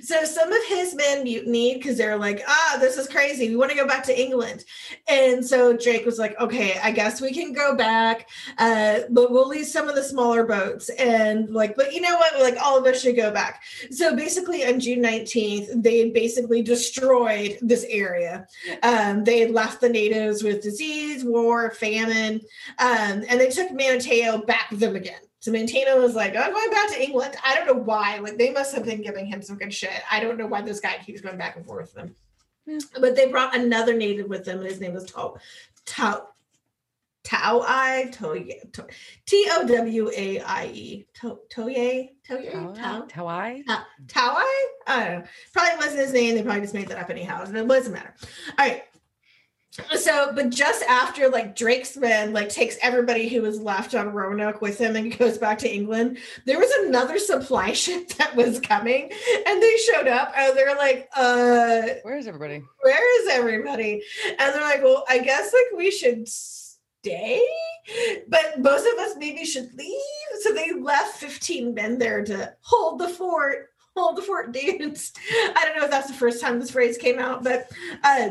So some of his men mutinied because they're like, ah, this is crazy. We want to go back to England. And so Drake was like, okay, I guess we can go back, uh, but we'll leave some of the smaller boats. And like, but you know what? Like, all of us should go back. So basically, on June 19th, they basically destroyed this area. Um, they had left the natives with disease, war, famine, um, and they took Manateo back with them again. So Manateo was like, I'm going back to England. I don't know why. Like they must have been giving him some good shit. I don't know why this guy keeps going back and forth with them. Yeah. But they brought another native with them, and his name was Tau Tau Tau I T O W A I E To- Toye Toye Tau How I? Tau I I don't know. Probably wasn't his name. They probably just made that up anyhow. It doesn't matter. All right. So, but just after like Drake's men like takes everybody who was left on Roanoke with him and goes back to England, there was another supply ship that was coming, and they showed up and they're like, "Uh, Where is everybody? where is everybody?" And they're like, "Well, I guess like we should stay, but most of us maybe should leave." So they left fifteen men there to hold the fort. Hold the fort, dudes. I don't know if that's the first time this phrase came out, but uh,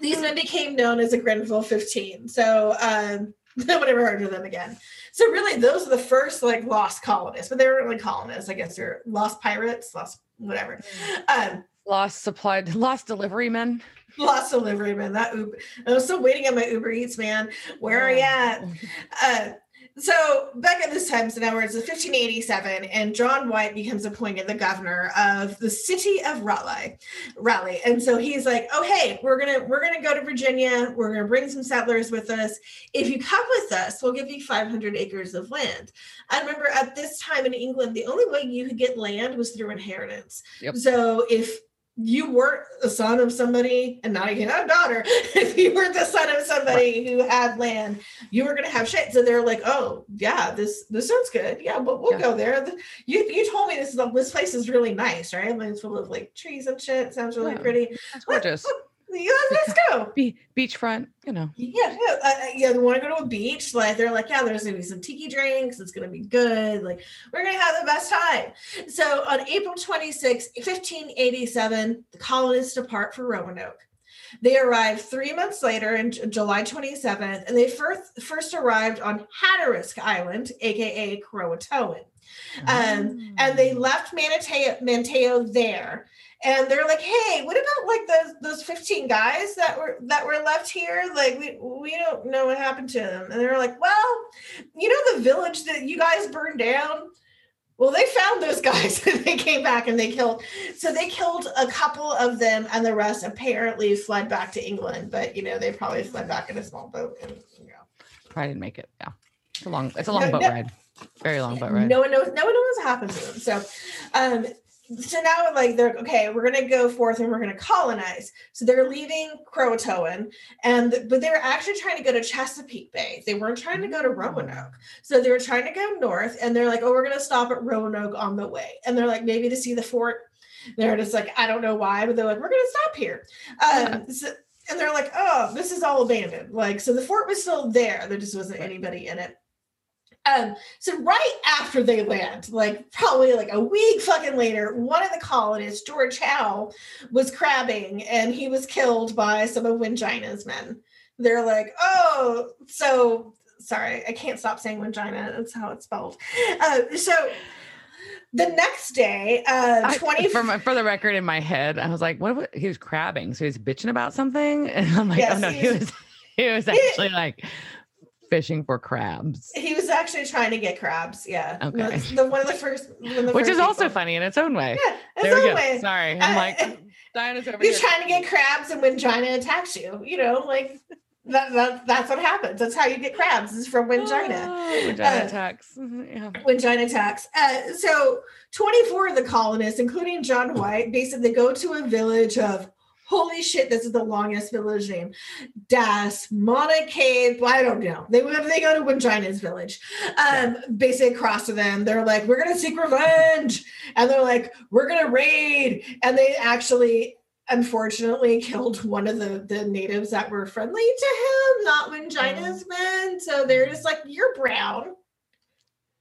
these men became known as the Grenville 15. So um, no one ever heard of them again. So really, those are the first like lost colonists, but they weren't really colonists. I guess they're lost pirates, lost whatever. Um, Lost supplied, lost delivery men. lost delivery man. That Uber. I was still waiting on my Uber Eats man. Where are you at? Uh, so back at this time, so now we're it's 1587, and John White becomes appointed the governor of the city of Raleigh. Raleigh, and so he's like, "Oh, hey, we're gonna we're gonna go to Virginia. We're gonna bring some settlers with us. If you come with us, we'll give you 500 acres of land." I remember at this time in England, the only way you could get land was through inheritance. Yep. So if you weren't the son of somebody, and now not even a daughter, if you were the son of somebody who had land, you were gonna have shit. So they're like, oh yeah, this this sounds good. Yeah, but we'll Yeah. go there. You you told me this is this place is really nice, right? Like it's full of like trees and shit. Sounds really Yeah. pretty. That's gorgeous. Let's go. Be- beachfront, you know. Yeah, yeah, uh, uh, yeah. They want to go to a beach. Like they're like, yeah, there's gonna be some tiki drinks. It's gonna be good. Like we're gonna have the best time. So on April 26, 1587, the colonists depart for Roanoke. They arrived three months later, in July 27th, and they first first arrived on Hatteras Island, aka Croatoan. Um, and they left Manateo, Manteo there. And they're like, "Hey, what about like those those 15 guys that were that were left here? Like we we don't know what happened to them." And they're like, "Well, you know the village that you guys burned down? Well, they found those guys and they came back and they killed. So they killed a couple of them and the rest apparently fled back to England, but you know, they probably fled back in a small boat and you know, Probably didn't make it. Yeah. It's a long, it's a long No, boat no. ride. Very long boat ride. No one knows. No one knows what happened to them. So, um, so now like they're okay. We're gonna go forth and we're gonna colonize. So they're leaving Croatoan, and but they were actually trying to go to Chesapeake Bay. They weren't trying to go to Roanoke. So they were trying to go north, and they're like, oh, we're gonna stop at Roanoke on the way. And they're like, maybe to see the fort. They're just like, I don't know why, but they're like, we're gonna stop here. Um, so, and they're like, oh, this is all abandoned. Like, so the fort was still there. There just wasn't anybody in it. Um, so right after they land, like probably like a week fucking later, one of the colonists, George Howe, was crabbing and he was killed by some of Wingina's men. They're like, oh, so sorry, I can't stop saying Wingina. That's how it's spelled. Uh, so the next day, uh, I- 20 for, my, for the record in my head, I was like, what? wa- He was crabbing. So he's bitching about something. And I'm like, Yes, oh no, he was- he was actually like fishing for crabs. He actually trying to get crabs. Yeah. Okay. The, one of the first. The Which first is also people. funny in its own way. Yeah. It's there we go. always- Sorry. I'm Uh, like, Diana's over You're here. trying to get crabs, and when Gina attacks you, you know, like that, that that's what happens. That's how you get crabs. Is from when Gina. Oh, Uh, attacks. Yeah. when Gina attacks. Uh, so 24 of the colonists, including John White, basically go to a village of holy shit, this is the longest village name. Das Monacade. Well, I don't know. They they go to Wingina's village. Um, basically cross to them. They're like, we're gonna seek revenge. And they're like, we're gonna raid. And they actually unfortunately killed one of the, the natives that were friendly to him, not Wingina's men. So they're just like, you're brown.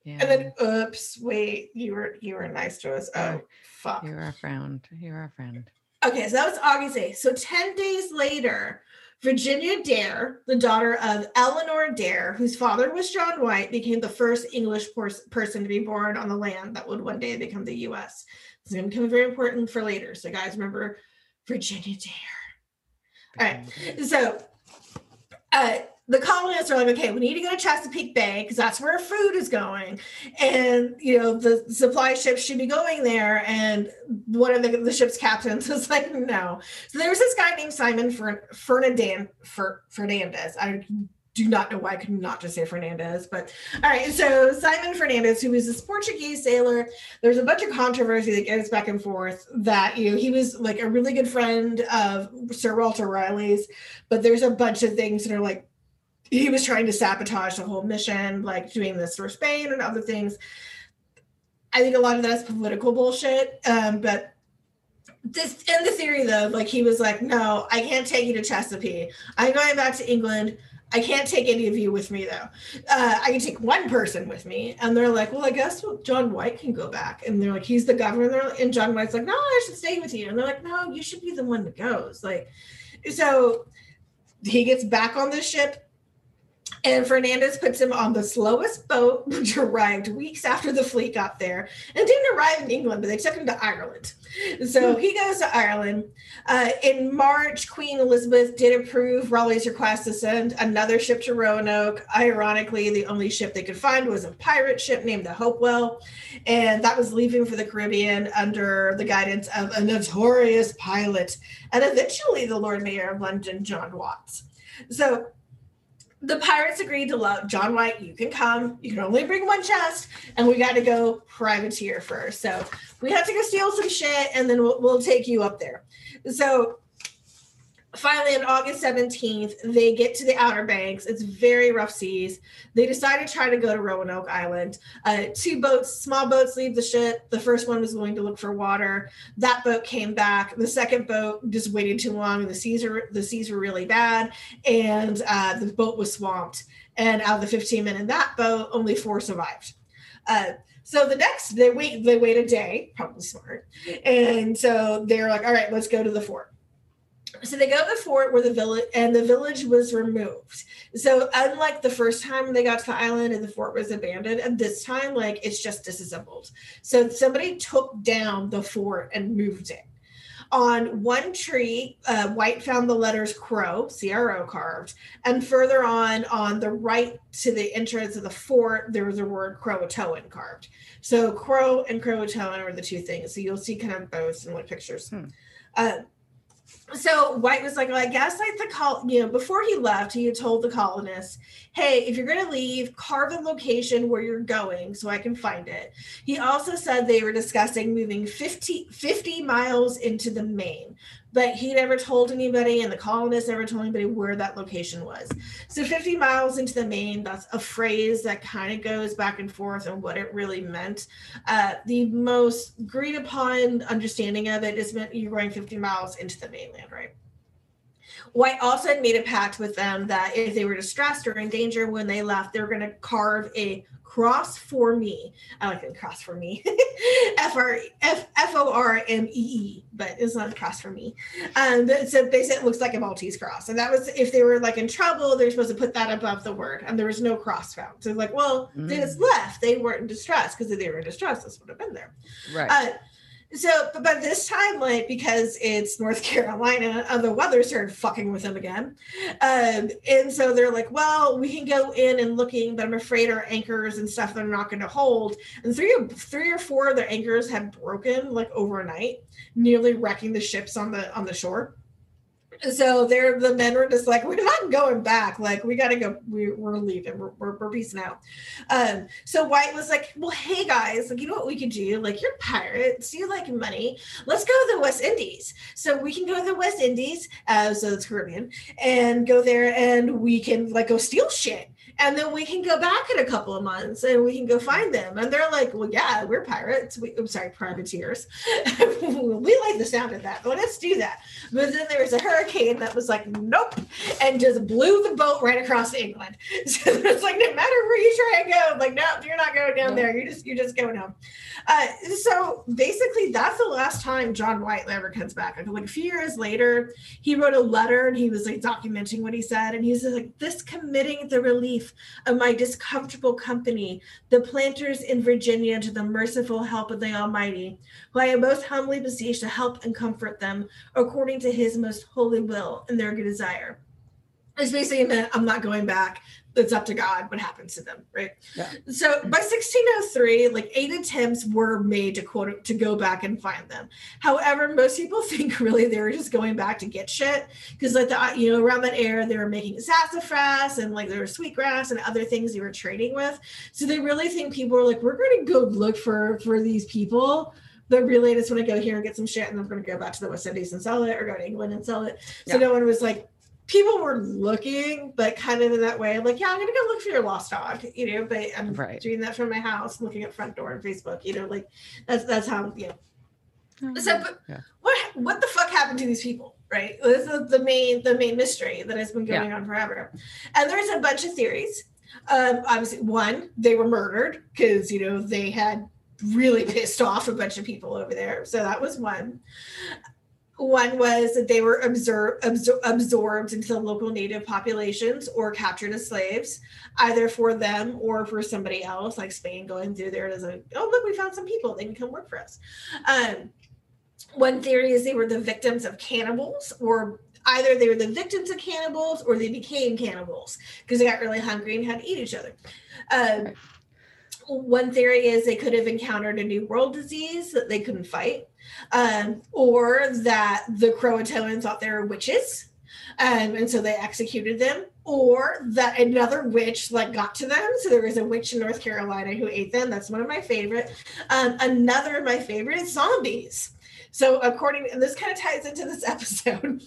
yeah. And then, oops, wait, you were you were nice to us. Oh, Oh. fuck. You're our friend. You're our friend. Okay, so that was August 8th. So 10 days later, Virginia Dare, the daughter of Eleanor Dare, whose father was John White, became the first English pers- person to be born on the land that would one day become the US. It's going to become very important for later. So, guys, remember Virginia Dare. All right. So uh, the colonists are like, okay, we need to go to Chesapeake Bay because that's where food is going. And, you know, the supply ships should be going there. And one of the, the ship's captains was like, no. So there was this guy named Simon Fer- Fernadan- Fer- Fernandez. I do not know why I could not just say Fernandez, but all right. So Simon Fernandez, who was this Portuguese sailor, there's a bunch of controversy that goes back and forth that you know he was like a really good friend of Sir Walter Riley's, but there's a bunch of things that are like he was trying to sabotage the whole mission, like doing this for Spain and other things. I think a lot of that's political bullshit, um, but this in the theory though, like he was like, no, I can't take you to Chesapeake. I'm going back to England. I can't take any of you with me though. Uh, I can take one person with me. And they're like, well, I guess John White can go back. And they're like, he's the governor. And John White's like, no, I should stay with you. And they're like, no, you should be the one that goes. Like, so he gets back on the ship. And Fernandez puts him on the slowest boat, which arrived weeks after the fleet got there and didn't arrive in England, but they took him to Ireland. So he goes to Ireland. Uh, in March, Queen Elizabeth did approve Raleigh's request to send another ship to Roanoke. Ironically, the only ship they could find was a pirate ship named the Hopewell, and that was leaving for the Caribbean under the guidance of a notorious pilot and eventually the Lord Mayor of London, John Watts. So the pirates agreed to love John White. You can come. You can only bring one chest, and we got to go privateer first. So we have to go steal some shit, and then we'll, we'll take you up there. So finally, on August 17th, they get to the Outer Banks. It's very rough seas. They decide to try to go to Roanoke Island. Uh, two boats, small boats, leave the ship. The first one was going to look for water. That boat came back. The second boat just waited too long. The seas are the seas were really bad, and uh, the boat was swamped. And out of the 15 men in that boat, only four survived. Uh, so the next they wait they wait a day, probably smart. And so they're like, all right, let's go to the fort. So they go to the fort where the village and the village was removed. So unlike the first time they got to the island and the fort was abandoned, and this time like it's just disassembled. So somebody took down the fort and moved it. On one tree, uh, White found the letters Crow, C R O carved, and further on, on the right to the entrance of the fort, there was a word Croatoan carved. So Crow and Croatoan are the two things. So you'll see kind of both in like pictures. Hmm. Uh, so White was like, well, I guess like the col, you know, before he left, he had told the colonists, hey, if you're going to leave, carve a location where you're going so I can find it. He also said they were discussing moving 50, 50 miles into the main, but he never told anybody, and the colonists never told anybody where that location was. So 50 miles into the main, that's a phrase that kind of goes back and forth on what it really meant. Uh, the most agreed upon understanding of it is meant you're going 50 miles into the mainland, right? White also had made a pact with them that if they were distressed or in danger when they left, they were going to carve a cross for me. I like it cross for me. F R F F O R M E E, but it's not a cross for me. Um, but so basically, it looks like a Maltese cross, and that was if they were like in trouble, they're supposed to put that above the word, and there was no cross found. So it's like, well, they just left. They weren't in distress because if they were in distress, this would have been there. Right. Uh, So, but this time, like because it's North Carolina, uh, the weather started fucking with them again, um, and so they're like, "Well, we can go in and looking, but I'm afraid our anchors and stuff they're not going to hold." And three, three or four of their anchors had broken like overnight, nearly wrecking the ships on the on the shore so they're the men were just like we're not going back. Like we gotta go we, we're leaving. We're, we're, we're peacing out. Um so white was like well hey guys like you know what we could do? Like you're pirates. You like money? Let's go to the west indies. So we can go to the west indies uh so it's caribbean and go there and we can like go steal shit and then we can go back in a couple of months and we can go find them. And they're like, well, yeah, we're pirates. We, I'm sorry, privateers. we like the sound of that. Well, let's do that. But then there was a hurricane that was like, nope, and just blew the boat right across England. So it's like, no matter where you try and go, like, no, you're not going down there. You just, you're just going home. Uh, so basically, that's the last time John White ever comes back. Like a few years later, he wrote a letter and he was like documenting what he said. And he's like, this committing the relief of my discomfortable company, the planters in Virginia, to the merciful help of the Almighty, who I most humbly beseech to help and comfort them according to his most holy will and their good desire. It's basically meant I'm not going back it's up to God what happens to them, right? Yeah. So by 1603, like eight attempts were made to quote to go back and find them. However, most people think really they were just going back to get shit because like the uh, you know around that era they were making sassafras and like there was sweetgrass and other things they were trading with. So they really think people were like, we're going to go look for for these people but really I just want to go here and get some shit and I'm going to go back to the West Indies and sell it or go to England and sell it. So yeah. no one was like, people were looking, but kind of in that way, like, yeah, I'm gonna go look for your lost dog, you know, but I'm right. doing that from my house, looking at front door and Facebook, you know, like that's that's how you know. Mm-hmm. So but yeah. what what the fuck happened to these people? Right. This is the main the main mystery that has been going yeah. on forever. And there's a bunch of theories. Um, obviously, one, they were murdered because you know they had really pissed off a bunch of people over there. So that was one. One was that they were absor- absor- absorbed into the local native populations or captured as slaves, either for them or for somebody else, like Spain going through there as a, oh, look, we found some people, they can come work for us. Um, one theory is they were the victims of cannibals, or either they were the victims of cannibals or they became cannibals because they got really hungry and had to eat each other. Um, one theory is they could have encountered a new world disease that they couldn't fight um, or that the Croatoans thought they were witches. Um, and so they executed them, or that another witch like got to them. So there was a witch in North Carolina who ate them. That's one of my favorite. Um, another of my favorite is zombies. So according, and this kind of ties into this episode.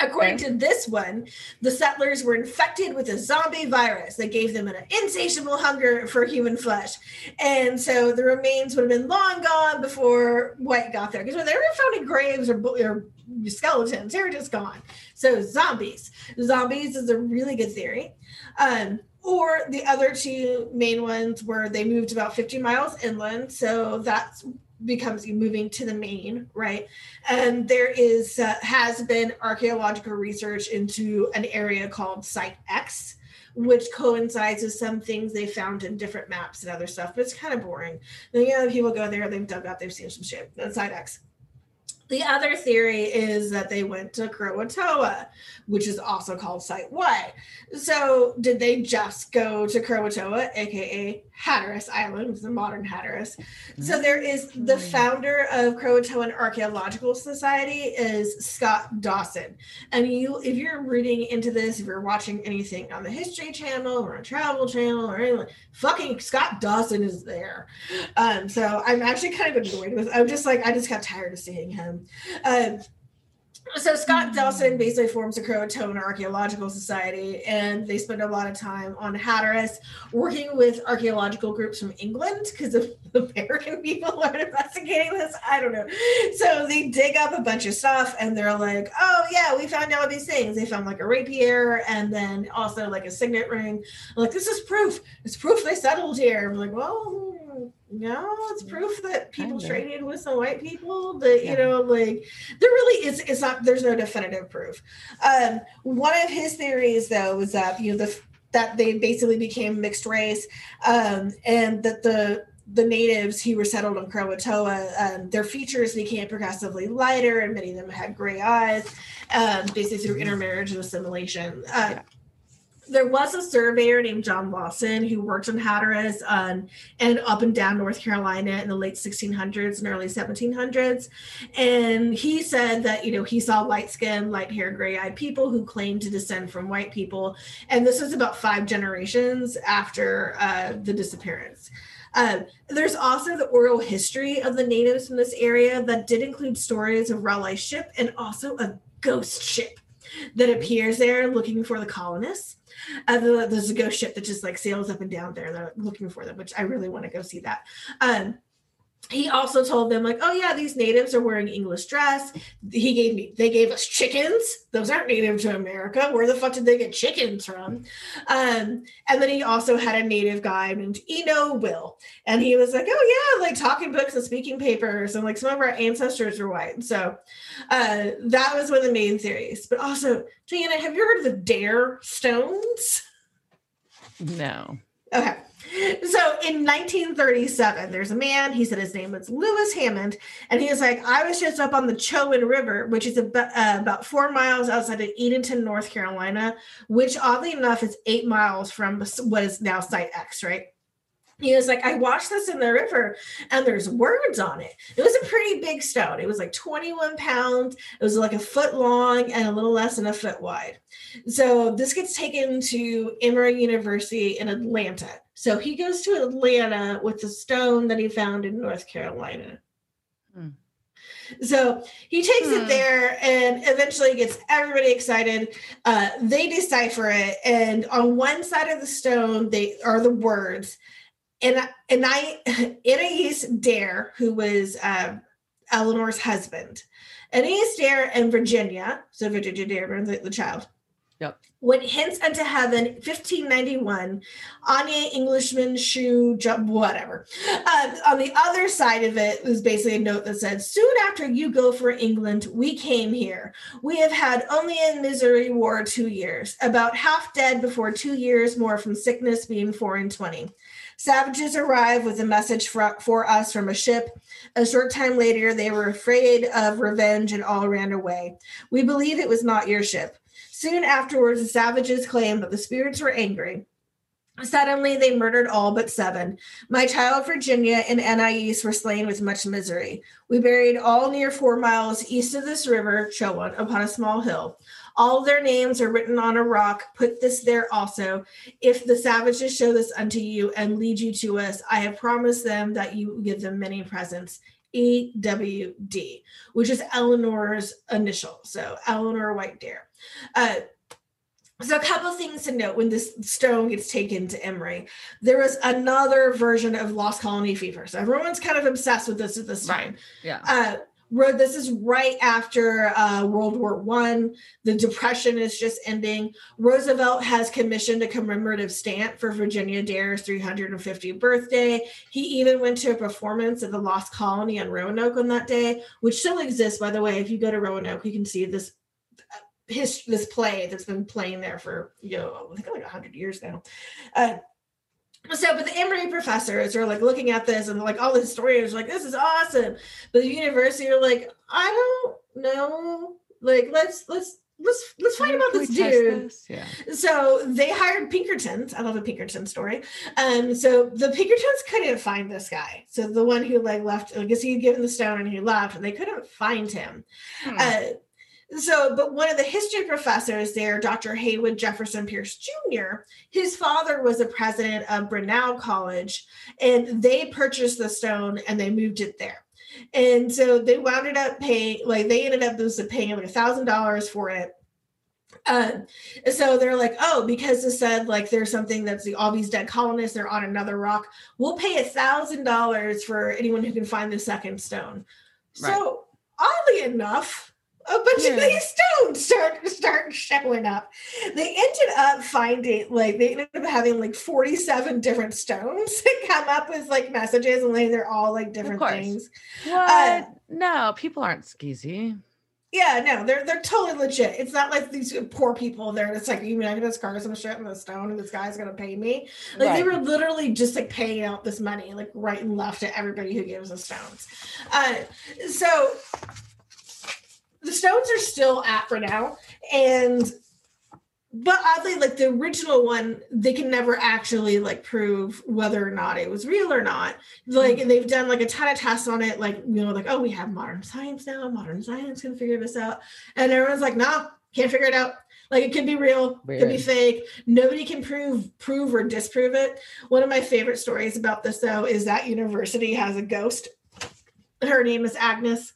According okay. to this one, the settlers were infected with a zombie virus that gave them an insatiable hunger for human flesh. And so the remains would have been long gone before White got there. Because when they were found in graves or, or skeletons, they were just gone. So zombies. Zombies is a really good theory. Um, or the other two main ones were they moved about 50 miles inland. So that's becomes moving to the main, right? And there is uh, has been archaeological research into an area called Site X, which coincides with some things they found in different maps and other stuff, but it's kind of boring. Then you know, people go there, they've dug up they've seen some shit. That's Site X. The other theory is that they went to Croatoa, which is also called Site Y. So, did they just go to Croatoa, aka Hatteras Island, which is the modern Hatteras? So, there is the mm. founder of Croatoan Archaeological Society is Scott Dawson, and you, if you're reading into this, if you're watching anything on the History Channel or a Travel Channel or anything, fucking Scott Dawson is there. Um, so I'm actually kind of annoyed with. I'm just like I just got tired of seeing him. Um, so Scott Dawson basically forms the Croatoan Archaeological Society, and they spend a lot of time on Hatteras working with archaeological groups from England because the American people are investigating this. I don't know. So they dig up a bunch of stuff, and they're like, "Oh yeah, we found all these things. They found like a rapier, and then also like a signet ring. I'm like this is proof. It's proof they settled here." I'm like, "Well." No, it's proof that people traded with some white people. That yeah. you know, like there really is. It's not. There's no definitive proof. Um, one of his theories, though, was that you know the that they basically became mixed race, um, and that the the natives who were settled on Croatoa, um, their features became progressively lighter, and many of them had gray eyes, um, basically through intermarriage and assimilation. Uh, yeah there was a surveyor named John Lawson who worked in Hatteras um, and up and down North Carolina in the late 1600s and early 1700s. And he said that, you know, he saw light skinned, light haired, gray eyed people who claimed to descend from white people. And this was about five generations after uh, the disappearance. Um, there's also the oral history of the natives from this area that did include stories of Raleigh's ship and also a ghost ship that appears there looking for the colonists. Uh, there's a ghost ship that just like sails up and down there. They're looking for them, which I really want to go see that. Um, he also told them like oh yeah these natives are wearing english dress. He gave me they gave us chickens. Those aren't native to america. Where the fuck did they get chickens from? Um, and then he also had a native guy named eno will. And he was like oh yeah like talking books and speaking papers and like some of our ancestors were white. So uh, that was one of the main theories. But also Diana, have you heard of the dare stones? No. Okay so in 1937, there's a man, he said his name was Louis Hammond, and he was like, I was just up on the Chowan River, which is about, uh, about four miles outside of Edenton, North Carolina, which oddly enough is eight miles from what is now Site X, right? He was like, I washed this in the river and there's words on it. It was a pretty big stone. It was like 21 pounds. It was like a foot long and a little less than a foot wide. So this gets taken to Emory University in Atlanta. So he goes to Atlanta with the stone that he found in North Carolina. Hmm. So he takes hmm. it there and eventually gets everybody excited. Uh, they decipher it, and on one side of the stone, they are the words and and I Anais Dare, who was uh, Eleanor's husband, Anais Dare and Virginia, so Virginia Dare, the, the child. Yep. Went hence unto heaven, 1591. Anya Englishman shoe jump, whatever. Uh, on the other side of it was basically a note that said, Soon after you go for England, we came here. We have had only in misery war two years, about half dead before two years more from sickness being four and twenty. Savages arrived with a message for, for us from a ship. A short time later, they were afraid of revenge and all ran away. We believe it was not your ship. Soon afterwards, the savages claimed that the spirits were angry. Suddenly, they murdered all but seven. My child Virginia and Anais were slain with much misery. We buried all near four miles east of this river, Chowan, upon a small hill. All their names are written on a rock. Put this there also. If the savages show this unto you and lead you to us, I have promised them that you give them many presents. EWD, which is Eleanor's initial. So Eleanor White Dare. Uh, so a couple of things to note when this stone gets taken to Emory. There was another version of Lost Colony Fever. So everyone's kind of obsessed with this at this time. Right. Yeah. Uh, this is right after uh, World War One. The Depression is just ending. Roosevelt has commissioned a commemorative stamp for Virginia Dare's 350th birthday. He even went to a performance at the Lost Colony on Roanoke on that day, which still exists, by the way. If you go to Roanoke, you can see this uh, his this play that's been playing there for you know I think like hundred years now. Uh, so but the emory professors are like looking at this and like all the historians are like this is awesome. But the university are like i don't know. Like let's let's let's let's find about this dude. this? yeah. So they hired pinkertons. I love a pinkerton story. Um so the pinkertons couldn't find this guy. So the one who like left i guess he'd given the stone and he left and they couldn't find him. Hmm. uh, so, but one of the history professors there, Dr. Haywood Jefferson Pearce Jr., his father was the president of Grinnell College, and they purchased the stone and they moved it there. And so they wound up paying, like they ended up paying like a thousand dollars for it. Uh, so they're like, oh, because it said like there's something that's the all these dead colonists, they're on another rock. We'll pay a thousand dollars for anyone who can find the second stone. Right. So oddly enough, a bunch yeah. of these stones start start showing up. They ended up finding like they ended up having like 47 different stones that come up with like messages and like they're all like different things. What? Uh, no, people aren't skeezy. Yeah, no, they're they're totally legit. It's not like these poor people there. It's like you mean just carve some shit in the stone and this guy's gonna pay me. Like right. they were literally just like paying out this money like right and left to everybody who gives us stones. Uh, so the stones are still at for now, and but oddly like the original one they can never actually like prove whether or not it was real or not. Like mm-hmm. they've done like a ton of tests on it like you know like oh we have modern science now modern science can figure this out and everyone's like nah can't figure it out. Like it could be real Weird. could be fake. Nobody can prove prove or disprove it. One of my favorite stories about this though is that university has a ghost. Her name is agnes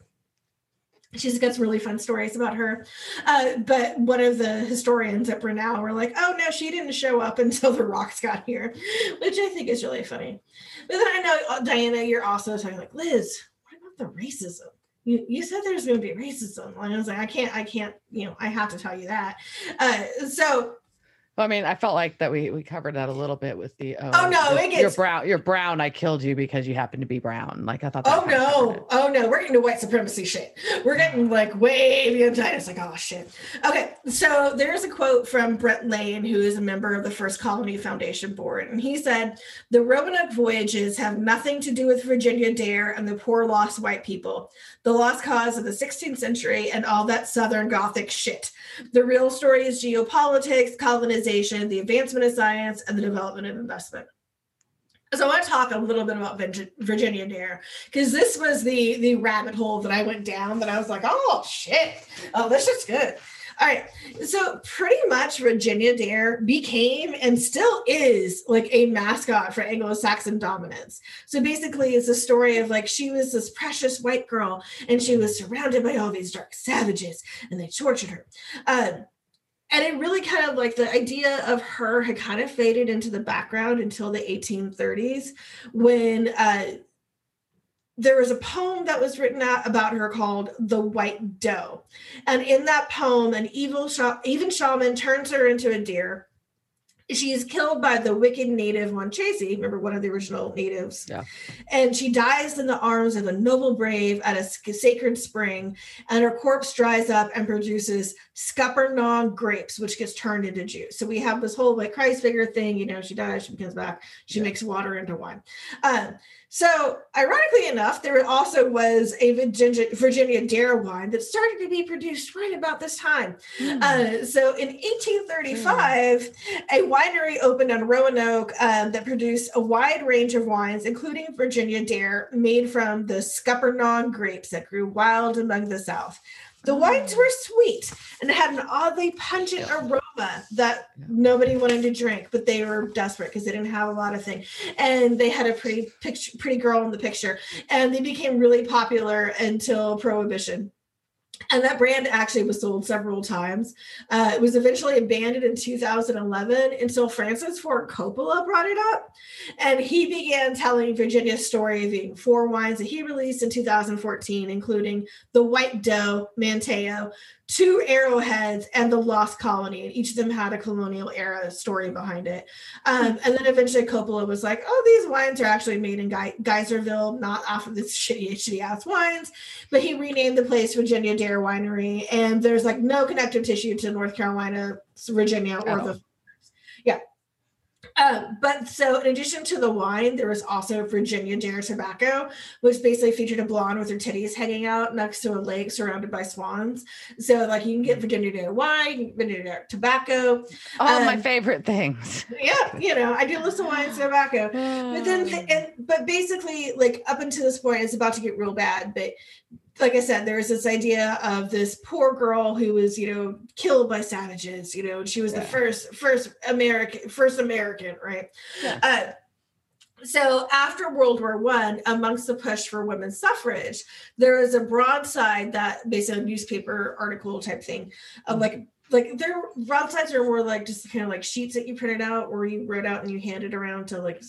she's got some really fun stories about her. Uh, but one of the historians at Brenau were like, oh no, she didn't show up until the rocks got here, which I think is really funny. But then I know, uh, Diana, you're also talking like, Liz, what about the racism? You, you said there's going to be racism. And I was like, I can't, I can't, you know, I have to tell you that. Uh, so I mean, I felt like that we we covered that a little bit with the oh, oh no, it gets, you're brown, you're brown. I killed you because you happen to be brown. Like I thought. oh no, oh no, we're getting to white supremacy shit. We're getting like way beyond that. It's like oh shit. Okay, so there's a quote from Brent Lane, who is a member of the First Colony Foundation Board, and he said, "The Roanoke voyages have nothing to do with Virginia Dare and the poor lost white people, the lost cause of the 16th century, and all that Southern Gothic shit. The real story is geopolitics, colonization, the advancement of science, and the development of investment. So I want to talk a little bit about Virginia Dare because this was the the rabbit hole that I went down that I was like, oh shit, oh this is good. All right. So pretty much Virginia Dare became and still is like a mascot for Anglo-Saxon dominance. So basically it's a story of like she was this precious white girl and she was surrounded by all these dark savages and they tortured her. Um, and it really kind of like the idea of her had kind of faded into the background until the 1830s when uh, there was a poem that was written out about her called The White Doe. And in that poem, an evil sh- even shaman turns her into a deer. She is killed by the wicked native Wanchese, remember one of the original natives. Yeah. And she dies in the arms of a noble brave at a sacred spring, and her corpse dries up and produces scuppernong grapes, which gets turned into juice. So we have this whole like Christ figure thing, you know, she dies, she comes back, she yeah. makes water into wine. Um, so, ironically enough, there also was a Virginia, Virginia Dare wine that started to be produced right about this time. Mm. Uh, so, in 1835, mm. a winery opened on Roanoke um, that produced a wide range of wines, including Virginia Dare, made from the Scuppernong grapes that grew wild among the South. The wines oh. were sweet and had an oddly pungent aroma that nobody wanted to drink, but they were desperate because they didn't have a lot of things. And they had a pretty picture, pretty girl in the picture, and they became really popular until Prohibition and that brand actually was sold several times. Uh, it was eventually abandoned in 2011 until Francis Ford Coppola brought it up. And he began telling Virginia's story of the four wines that he released in 2014, including the White Doe, Manteo, two arrowheads and the lost colony and each of them had a colonial era story behind it. Um, and then eventually coppola was like oh these wines are actually made in Ge- geyserville not off of this shitty shitty ass wines. But he renamed the place virginia dare winery and there's like no connective tissue to north carolina virginia or the yeah um, but so, in addition to the wine, there was also Virginia Dare tobacco, which basically featured a blonde with her titties hanging out next to a lake surrounded by swans. So, like, you can get Virginia Dare wine, Virginia Dare tobacco. All um, my favorite things. Yeah, you know, I do listen to wine and tobacco. but then, and, but basically, like, up until this point, it's about to get real bad. But like I said, there was this idea of this poor girl who was, you know, killed by savages. You know, she was yeah. the first, first American, first American, right? Yeah. Uh, so after World War One, amongst the push for women's suffrage, there was a broadside that basically a newspaper article type thing of like like their broadsides are more like just kind of like sheets that you printed out or you wrote out and you handed around to like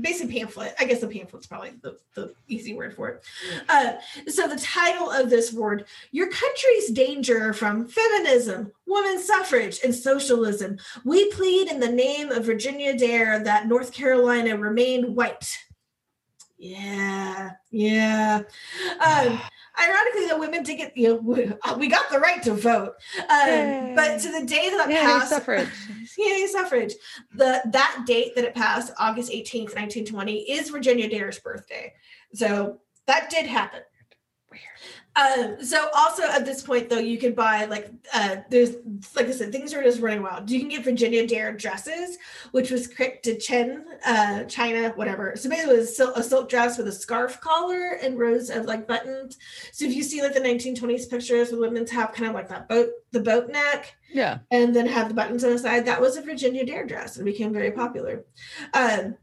basic pamphlet. I guess the pamphlet's probably the, the easy word for it. Uh, so the title of this word your country's danger from feminism women's suffrage and socialism. We plead in the name of virginia dare that north carolina remain white yeah yeah um, ironically, the women did get, you know, we, uh, got the right to vote. Um, but to the day that it Yay, passed, suffrage. yay, suffrage. The that date that it passed, August 18th, 1920, is Virginia Dare's birthday. So that did happen. Weird. Um, so also at this point though, you can buy like uh there's like I said, things are just running wild. You can get Virginia Dare dresses, which was crick to Chen, uh, China, whatever. So basically, it was a silk dress with a scarf collar and rows of like buttons. So if you see like the 1920s pictures with women's have kind of like that boat, the boat neck, Yeah. and then have the buttons on the side. That was a Virginia Dare dress and became very popular. Um,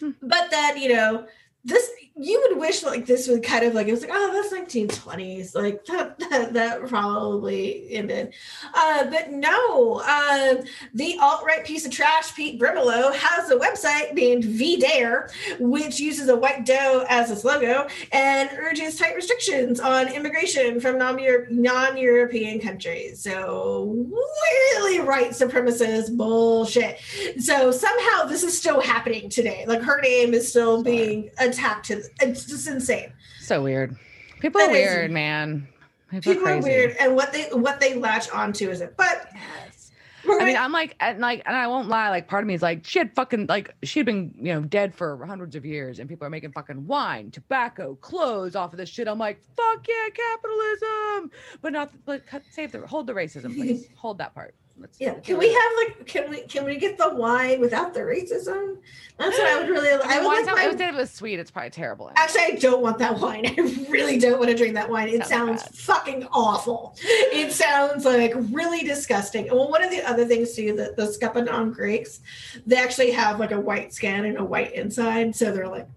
Hmm. but then, you know, this you would wish like this would kind of like it was like oh that's 1920s like that that, that probably ended. Uh but no um the alt-right piece of trash pete brimelow has a website named v-dare which uses a white doe as its logo and urges tight restrictions on immigration from non-Euro- non-european countries. So really right supremacist bullshit. So somehow this is still happening today. Like her name is still being attacked to it's just insane So weird. People That are is- weird, man. People, people are crazy. weird and what they what they latch onto is it but Yes. I mean, I'm like, and like, and I won't lie. Like, part of me is like, she had fucking like, she'd been, you know, dead for hundreds of years, and people are making fucking wine, tobacco, clothes off of this shit. I'm like, fuck yeah, capitalism, but not, but cut, save the, hold the racism, please, hold that part. Let's, yeah can we have like can we can we get the wine without the racism that's what i would really. I i would like my, it was, it was sweet. It's probably terrible. Actually, I don't want that wine. I really don't want to drink that wine. It Sounds sounds fucking awful. It sounds like really disgusting. Well, one of the other things too, that the Scuppernong greeks they actually have like a white skin and a white inside, so they're like,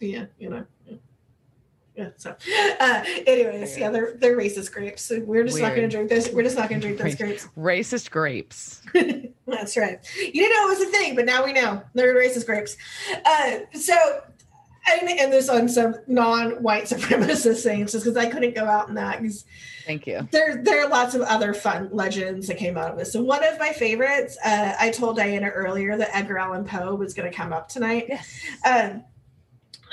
yeah, you know. Yeah, so uh anyways, yeah, they're they're racist grapes. So we're just not gonna drink those. We're just not gonna drink those grapes. Racist grapes. That's right. You didn't know it was a thing, but now we know they're racist grapes. Uh, so I'm going to end this on some non-white supremacist things, just because I couldn't go out in that. Thank you. There, there are lots of other fun legends that came out of this. So one of my favorites, uh, I told Diana earlier that Edgar Allan Poe was going to come up tonight. Yes. Um,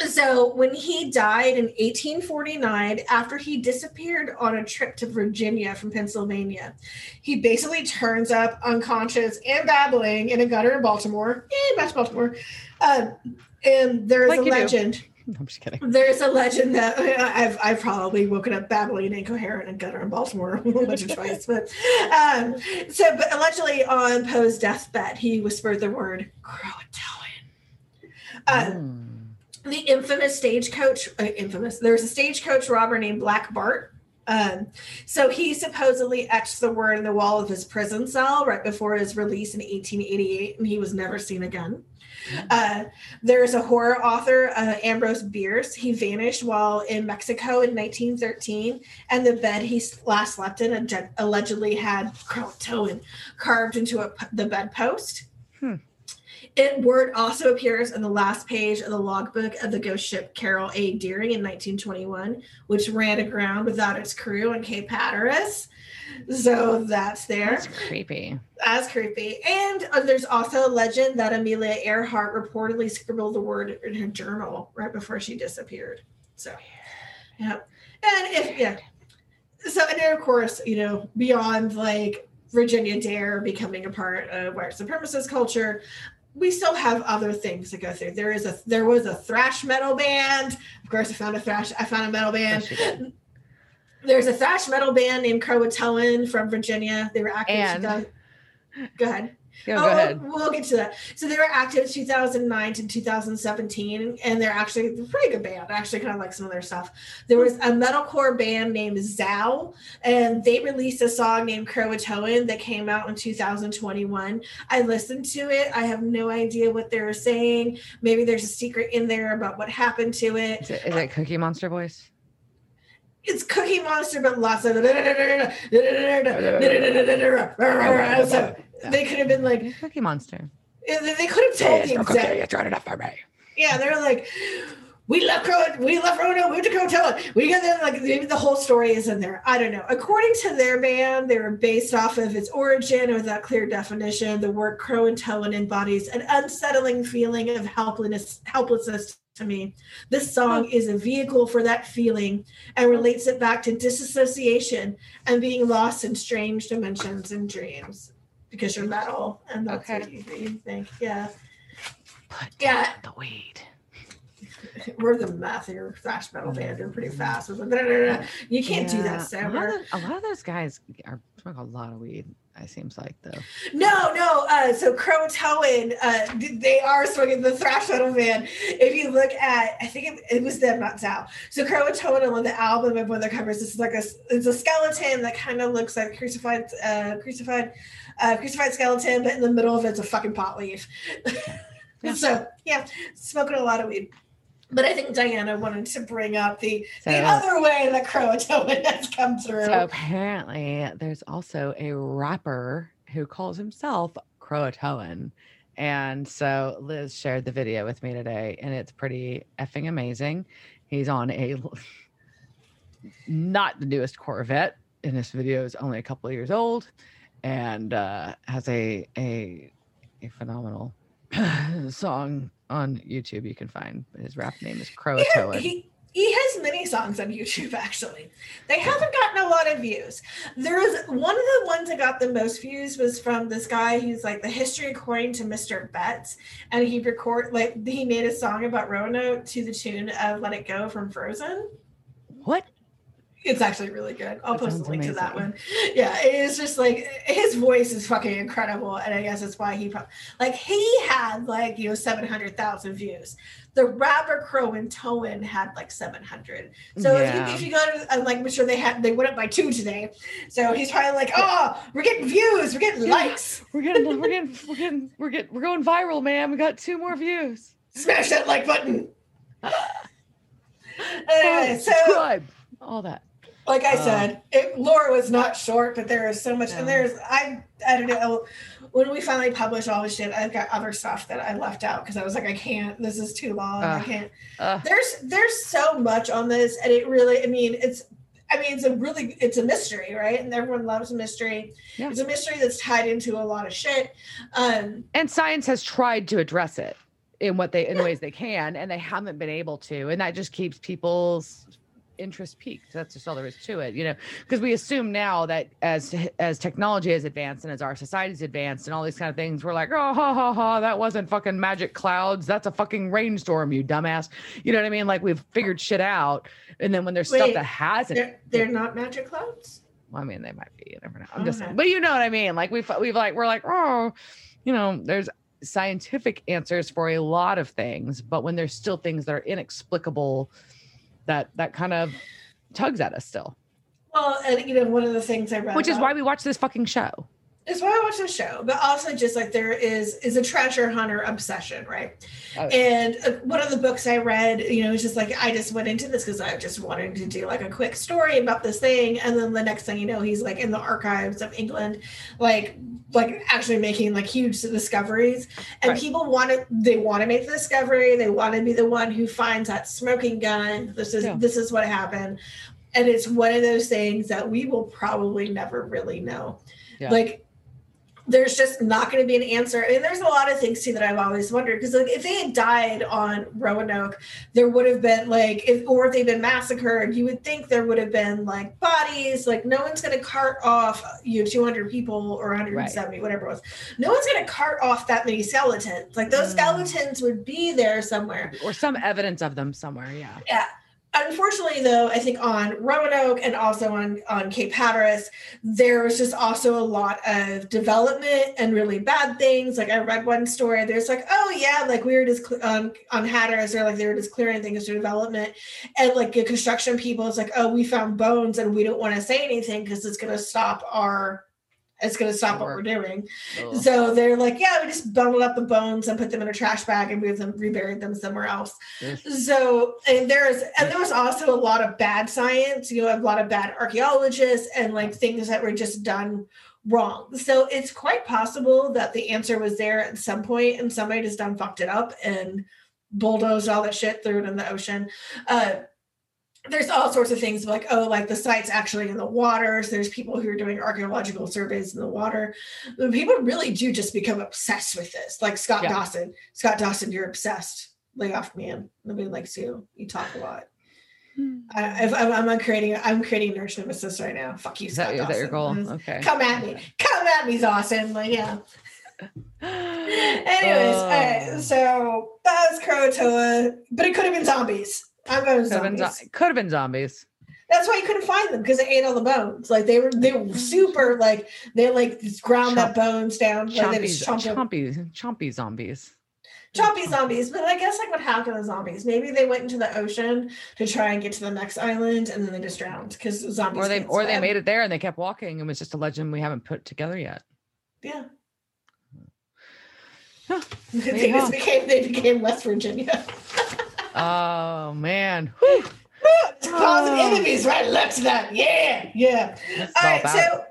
so when he died in 1849, after he disappeared on a trip to Virginia from Pennsylvania, he basically turns up unconscious and babbling in a gutter in Baltimore. Yay, back to Baltimore. Um, and there's Like a legend. I'm just kidding. There's a legend that I've I've probably woken up babbling and incoherent and gutter in Baltimore once or twice, but um, so but allegedly on Poe's deathbed, he whispered the word Croatoan. Uh, Mm. The infamous stagecoach, uh, infamous. There's a stagecoach robber named Black Bart. Um, so he supposedly etched the word in the wall of his prison cell right before his release in 1888, and he was never seen again. Uh, there's a horror author, uh, Ambrose Bierce. He vanished while in Mexico in 1913, and the bed he last slept in alleg- allegedly had Croatoan carved into a, the bedpost. Hmm. It word also appears in the last page of the logbook of the ghost ship Carroll A. Deering in 1921, which ran aground without its crew on Cape Hatteras. So that's there. That's creepy. That's creepy. And uh, there's also a legend that Amelia Earhart reportedly scribbled the word in her journal right before she disappeared. So, yeah. And if, yeah. So, and then of course, you know, beyond like Virginia Dare becoming a part of white supremacist culture, we still have other things to go through. There is a there was a thrash metal band. Of course, I found a thrash. I found a metal band. Yes, you did. There's a thrash metal band named Croatoan from Virginia. They were active. And- 2000 Go ahead. Go, Oh, ahead. We'll, we'll get to that. So they were active 2009 to 2017, and they're actually a pretty good band. I actually kind of like some of their stuff. There was a metalcore band named Zao, and they released a song named Croatoan that came out in 2021. I listened to it. I have no idea what they were saying. Maybe there's a secret in there about what happened to it. Is it, is it Cookie Monster voice? It's Cookie Monster, but lots of. So they could have been like, Cookie Monster. they could have told the exact. It's not enough for me. Yeah, they're like, we left Crow, we left Roanoke, we went to Croatoan. We got them like maybe the whole story is in there. I don't know. According to their band, they were based off of its origin without clear definition. The word Croatoan embodies an unsettling feeling of helplessness, helplessness to me. This song is a vehicle for that feeling and relates it back to disassociation and being lost in strange dimensions and dreams because you're metal and that's Okay. what you, you think. Yeah. Put Yeah. the weed. We're the math or thrash metal band. They're pretty mm-hmm. fast. You can't do Yeah, that A lot, of, a lot of those guys are smoke a lot of weed. It seems like though. No, no. Uh, so Croatoan, uh, they are smoking the thrash metal band. If you look at, I think it, it was them, not Sal. So Croatoan on the album of one of their covers, this is like a, it's a skeleton that kind of looks like crucified, uh, crucified, uh, crucified skeleton, but in the middle of it's a fucking pot leaf. Yeah. so yeah, smoking a lot of weed. But I think Diana wanted to bring up the So, the other way that Croatoan has come through. so apparently, there's also a rapper who calls himself Croatoan. And so Liz shared the video with me today, and it's pretty effing amazing. He's on a not the newest Corvette, and this video is only a couple of years old, and uh, has a a a phenomenal song on YouTube. You can find his rap name is He, he, he has many songs on YouTube actually. They haven't gotten a lot of views. There was one of the ones that got the most views was from this guy who's like the history according to Mr. Betts, and he record like he made a song about Roanoke to the tune of "Let It Go" from Frozen. It's actually really good. I'll That post a link to that one. Yeah, it is just like his voice is fucking incredible, and I guess that's why he probably like he had like you know seven hundred thousand views. The rapper Croatoan had like seven hundred. So Yeah. if, you, if you go to uh, like, I'm sure they had they went up by two today. So he's probably like, oh, we're getting views, we're getting Yeah. likes. We're getting, we're getting, we're getting, we're getting, we're going viral, man. We got two more views. Smash that like button. Anyway, so subscribe, all that. Like I Uh, said, it, Laura was not short, but there is so much, No. and there's I I don't know. When we finally publish all this shit, I've got other stuff that I left out because I was like, I can't. This is too long. I can't. Uh, There's there's so much on this, and it really. I mean, it's. I mean, it's a really it's a mystery, right? And everyone loves a mystery. Yeah. It's a mystery that's tied into a lot of shit. Um, and science has tried to address it in what they in ways they can, and they haven't been able to, and that just keeps people's interest peaked. That's just all there is to it, you know. Because we assume now that as as technology has advanced and as our society's advanced and all these kind of things, we're like, oh ha ha ha, that wasn't fucking magic clouds. That's a fucking rainstorm, you dumbass. You know what I mean? Like we've figured shit out, and then when there's stuff that hasn't they're they're not magic clouds. Well, I mean, they might be. You never know. I'm just, Okay. but you know what I mean. Like we've we've like we're like oh, you know, there's scientific answers for a lot of things, but when there's still things that are inexplicable, that that kind of tugs at us still. Well, and you know, one of the things I read, Which is about- why we watch this fucking show. It's why I watch the show, but also just like there is is a treasure hunter obsession, right? Oh, And uh, one of the books I read, you know, it's just like I just went into this because I just wanted to do like a quick story about this thing, and then the next thing you know, he's like in the archives of England, like like actually making like huge discoveries, and Right. people want to they want to make the discovery, they want to be the one who finds that smoking gun. This is Yeah. this is what happened, and it's one of those things that we will probably never really know, Yeah. like there's just not going to be an answer. I mean, there's a lot of things too that I've always wondered because like if they had died on Roanoke, there would have been like, if, or if they've been massacred, you would think there would have been like bodies. Like no one's going to cart off you know 200 people or 170, whatever it was. No one's going to cart off that many skeletons. Like those Mm. skeletons would be there somewhere. or some evidence of them somewhere. Yeah. Yeah. Unfortunately, though, I think on Roanoke and also on, on Cape Hatteras, there was just also a lot of development and really bad things. Like I read one story, there's like, oh yeah, like we were just cl- on on Hatteras, or like they were just clearing things for development, and like the construction people, it's like, oh, we found bones and we don't want to say anything because it's going to stop our, it's going to stop what we're doing. Ugh. So they're like, yeah, we just bundled up the bones and put them in a trash bag and moved them, reburied them somewhere else. So and there's and there was also a lot of bad science, you know, a lot of bad archaeologists and like things that were just done wrong. So it's quite possible that the answer was there at some point and somebody just done fucked it up and bulldozed all that shit, threw it in the ocean. Uh there's all sorts of things like oh like the site's actually in the waters there's people who are doing archaeological surveys in the water people really do just become obsessed with this like scott Yeah. dawson scott dawson you're obsessed lay off man. Nobody likes you. You talk a lot. Hmm. I, if I'm, I'm creating, I'm creating nurse nemesis right now. Fuck you, Is that, Scott is that your goal? Okay. Come at me. Come at me, Dawson. Like, yeah. Anyways, uh. all right, so that was Croatoan, but it could have been zombies. I'm going Could have been, zombies. zo- could have been zombies. That's why you couldn't find them because they ate all the bones. Like they were, they were oh, super like they like ground that bones down. Like Chompy, chomp chompy, chompy zombies. choppy zombies. But I guess like what happened to the zombies? Maybe they went into the ocean to try and get to the next island, and then they just drowned because zombies. Or they or they made it there and they kept walking and was just a legend we haven't put together yet. Yeah. Huh. they just became they became West Virginia. Oh man. Whew. Oh. enemies right left to that. Yeah, yeah. All right, so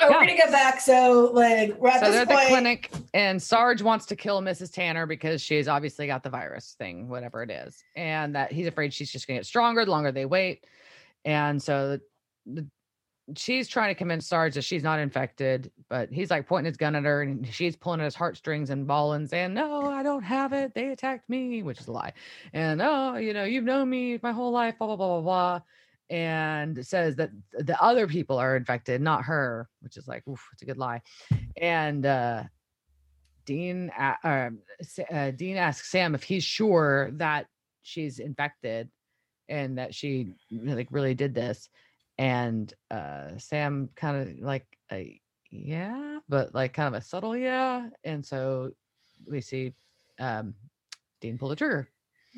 oh, we're gonna get back. So like we're at so they're this at point. the clinic and sarge wants to kill mrs tanner because she's obviously got the virus thing whatever it is and that he's afraid she's just going to get stronger the longer they wait and so the, the, she's trying to convince sarge that she's not infected but he's like pointing his gun at her and she's pulling at his heartstrings and bawling saying no i don't have it they attacked me which is a lie and oh you know you've known me my whole life blah blah blah blah blah and says that the other people are infected, not her, which is like, oof, it's a good lie. And uh, Dean, um, uh, Dean asks Sam if he's sure that she's infected and that she like really did this. And uh, Sam kind of like, uh, yeah, but like kind of a subtle yeah. And so we see um, Dean pull the trigger.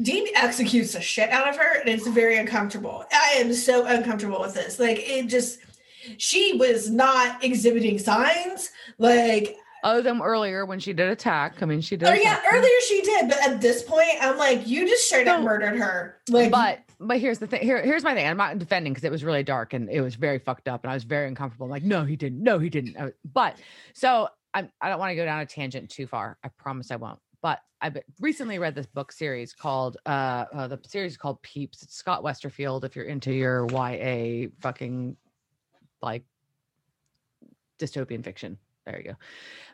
Dean executes the shit out of her, and it's very uncomfortable. I am so uncomfortable with this. Like it just, she was not exhibiting signs. Like, Other than earlier when she did attack. I mean, she did. oh yeah, attack. earlier she did, but at this point, I'm like, you just straight up No. murdered her. Like, but but here's the thing. Here, here's my thing. I'm not defending because it was really dark and it was very fucked up, and I was very uncomfortable. I'm like, no, he didn't. No, he didn't. But so I'm. I don't want to go down a tangent too far. I promise I won't. But I recently read this book series called uh, uh the series called Peeps. It's Scott Westerfeld. If you're into your YA fucking like dystopian fiction, there you go.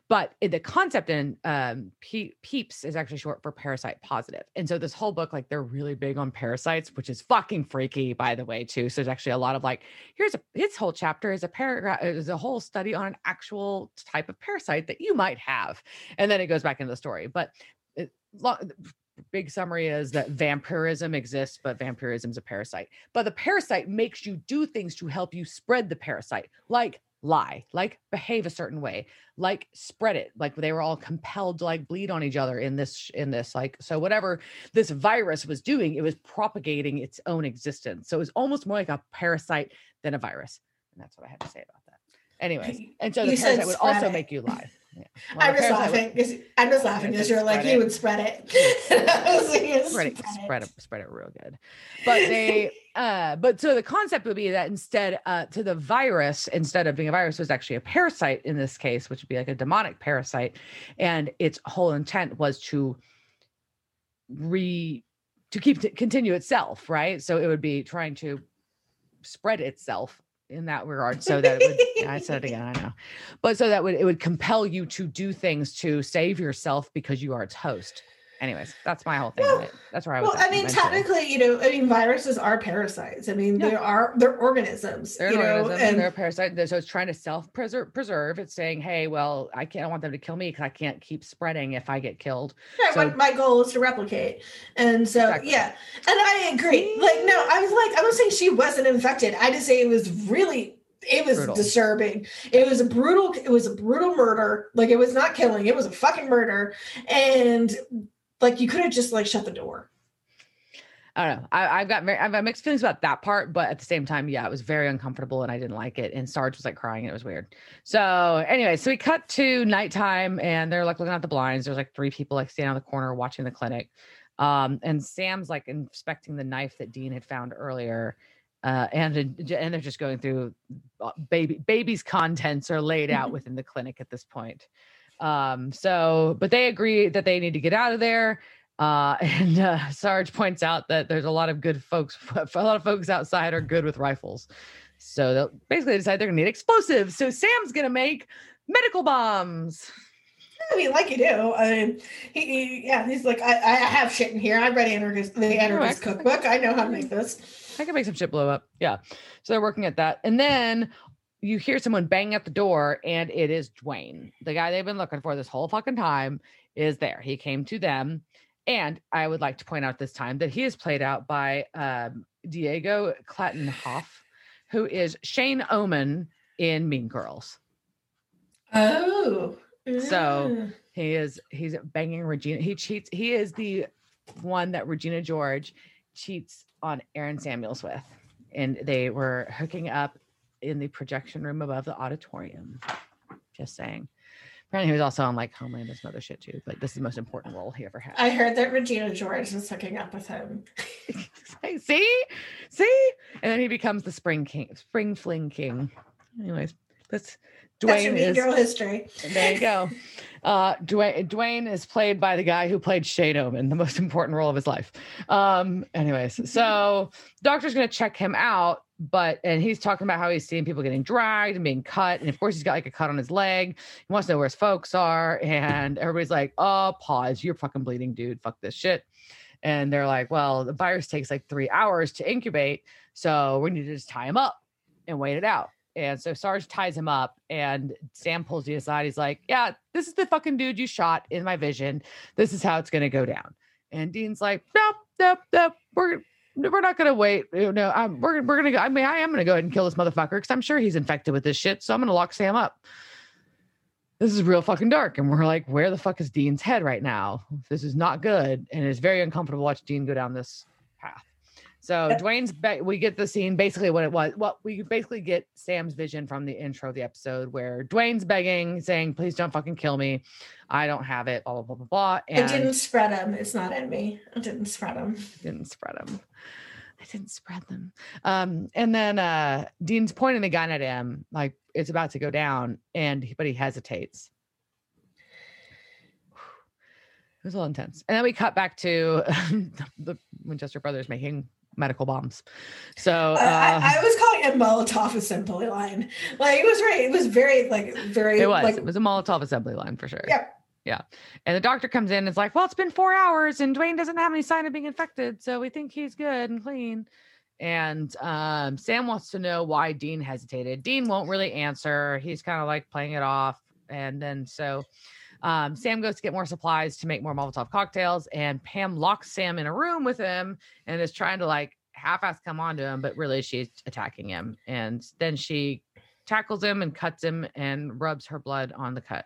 But eh, the concept in um, Pe- Peeps is actually short for parasite positive. And so this whole book, like they're really big on parasites, which is fucking freaky, by the way, too. So there's actually a lot of like, here's a its whole chapter is a paragraph, eh, is a whole study on an actual type of parasite that you might have, and then it goes back into the story. But it, lo- big summary is that vampirism exists, but vampirism is a parasite. But the parasite makes you do things to help you spread the parasite, like lie, like behave a certain way, like spread it. Like they were all compelled to like bleed on each other in this, in this, like so whatever this virus was doing, it was propagating its own existence. So it was almost more like a parasite than a virus. And that's what I had to say about that. Anyways, and so the You parasite would also it. make you lie. Yeah. I'm just laughing. 'cause- I'm just laughing because you're like, Spread you it. would spread it. I was like, "You spread it, spread spread it, spread it real good. But they, uh, but so the concept would be that instead, uh, to the virus, instead of being a virus, was actually a parasite in this case, which would be like a demonic parasite, and its whole intent was to re to keep to continue itself, right? So it would be trying to spread itself in that regard, so that it would. I said it again, I know, but so that would it would compel you to do things to save yourself because you are its host. Anyways, that's my whole thing. Well-. That's where I was. Well, I mean, technically, you know, I mean, viruses are parasites. I mean, Yeah. they are they're organisms. They're you know, and they're a parasite. So it's trying to self preserve. Preserve. It's saying, hey, well, I can't I want them to kill me because I can't keep spreading if I get killed. Right, So- my, my goal is to replicate. And so, Exactly. yeah. And I agree. Like, no, I was like, I was saying she wasn't infected. I just say it was really, it was Brutal. disturbing. It was a brutal, it was a brutal murder. Like, it was not killing, it was a fucking murder. And like, you could have just like shut the door. I don't know. I, I've got very, I've got mixed feelings about that part, but at the same time, yeah, it was very uncomfortable and I didn't like it. And Sarge was like crying and it was weird. So anyway, so we cut to nighttime and they're like looking at the blinds. There's like three people like standing on the corner watching the clinic. Um, and Sam's like inspecting the knife that Dean had found earlier. Uh, and and they're just going through uh, baby baby's contents are laid out within the clinic at this point. Um, so but they agree that they need to get out of there. Uh, and uh, Sarge points out that there's a lot of good folks, a lot of folks outside are good with rifles. So they'll basically decide they're gonna need explosives. So Sam's gonna make medical bombs. I mean, like you do. I mean, he, he yeah, he's like, I, I have shit in here. I read Anarchist, the Anarchist cookbook. I know how to make this. I can make some shit blow up. Yeah. So they're working at that. And then you hear someone bang at the door, and it is Dwayne, the guy they've been looking for this whole fucking time, is there. He came to them. And I would like to point out this time that he is played out by um, Diego Klattenhoff, who is Shane Oman in Mean Girls. Oh. So Mm. he is he's banging Regina. He cheats. He is the one that Regina George cheats on Aaron Samuels with. And they were hooking up in the projection room above the auditorium. Just saying. Apparently he was also on like Homeland and some other shit too, but this is the most important role he ever had. I heard that Regina George was hooking up with him. Hey, see? See? And then he becomes the spring king, spring fling king. Anyways, that's Dwayne mean is girl history. there you go. Uh, Dwayne, Dwayne is played by the guy who played Shane Oman, the most important role of his life. Um, anyways, so doctor's gonna check him out, but and he's talking about how he's seeing people getting dragged and being cut, and of course he's got like a cut on his leg. He wants to know where his folks are, and everybody's like, "Oh, pause! You're fucking bleeding, dude. Fuck this shit." And they're like, "Well, the virus takes like three hours to incubate, so we need to just tie him up and wait it out." And so Sarge ties him up, and Sam pulls Dean aside. He's like, "Yeah, this is the fucking dude you shot in my vision. This is how it's gonna go down." And Dean's like, "Nope, nope, nope. We're we're not gonna wait. You know, I'm, we're we're gonna go. I mean, I am gonna go ahead and kill this motherfucker because I'm sure he's infected with this shit. So I'm gonna lock Sam up." This is real fucking dark, and we're like, "Where the fuck is Dean's head right now? This is not good, and it's very uncomfortable to watch Dean go down this path." So Dwayne's ba- we get the scene basically what it was. Well, we basically get Sam's vision from the intro of the episode where Dwayne's begging, saying, "Please don't fucking kill me. I don't have it." Blah blah blah blah blah. I And didn't spread him. It's not in me. I didn't spread him. didn't spread them. I didn't spread them. Um, and then uh Dean's pointing the gun at him, like it's about to go down, and but he hesitates. It was a little intense. And then we cut back to the Winchester brothers making medical bombs. So uh, I, I, was calling it Molotov assembly line. Like it was right. It was very like very. it was Like, it was a Molotov assembly line for sure. Yep. Yeah. And the doctor comes in and is like, Well, it's been four hours and Dwayne doesn't have any sign of being infected. So we think he's good and clean. And um, Sam wants to know why Dean hesitated. Dean won't really answer. He's kind of like playing it off. And then so um, Sam goes to get more supplies to make more Molotov cocktails. And Pam locks Sam in a room with him and is trying to like half ass come on to him, but really she's attacking him. And then she tackles him and cuts him and rubs her blood on the cut.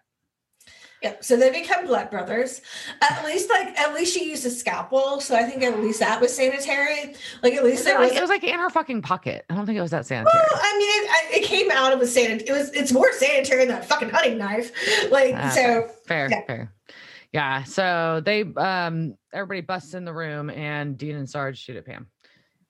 Yep. So they become blood brothers. At least like at least she used a scalpel. So I think at least that was sanitary. Like at least It was, was. it was like in her fucking pocket. I don't think it was that sanitary. well, I mean, it, it came out of a sanitary. It was. It's more sanitary than a fucking hunting knife. Like Ah, so. fair, yeah. fair. Yeah. So they um everybody busts in the room and Dean and Sarge shoot at Pam.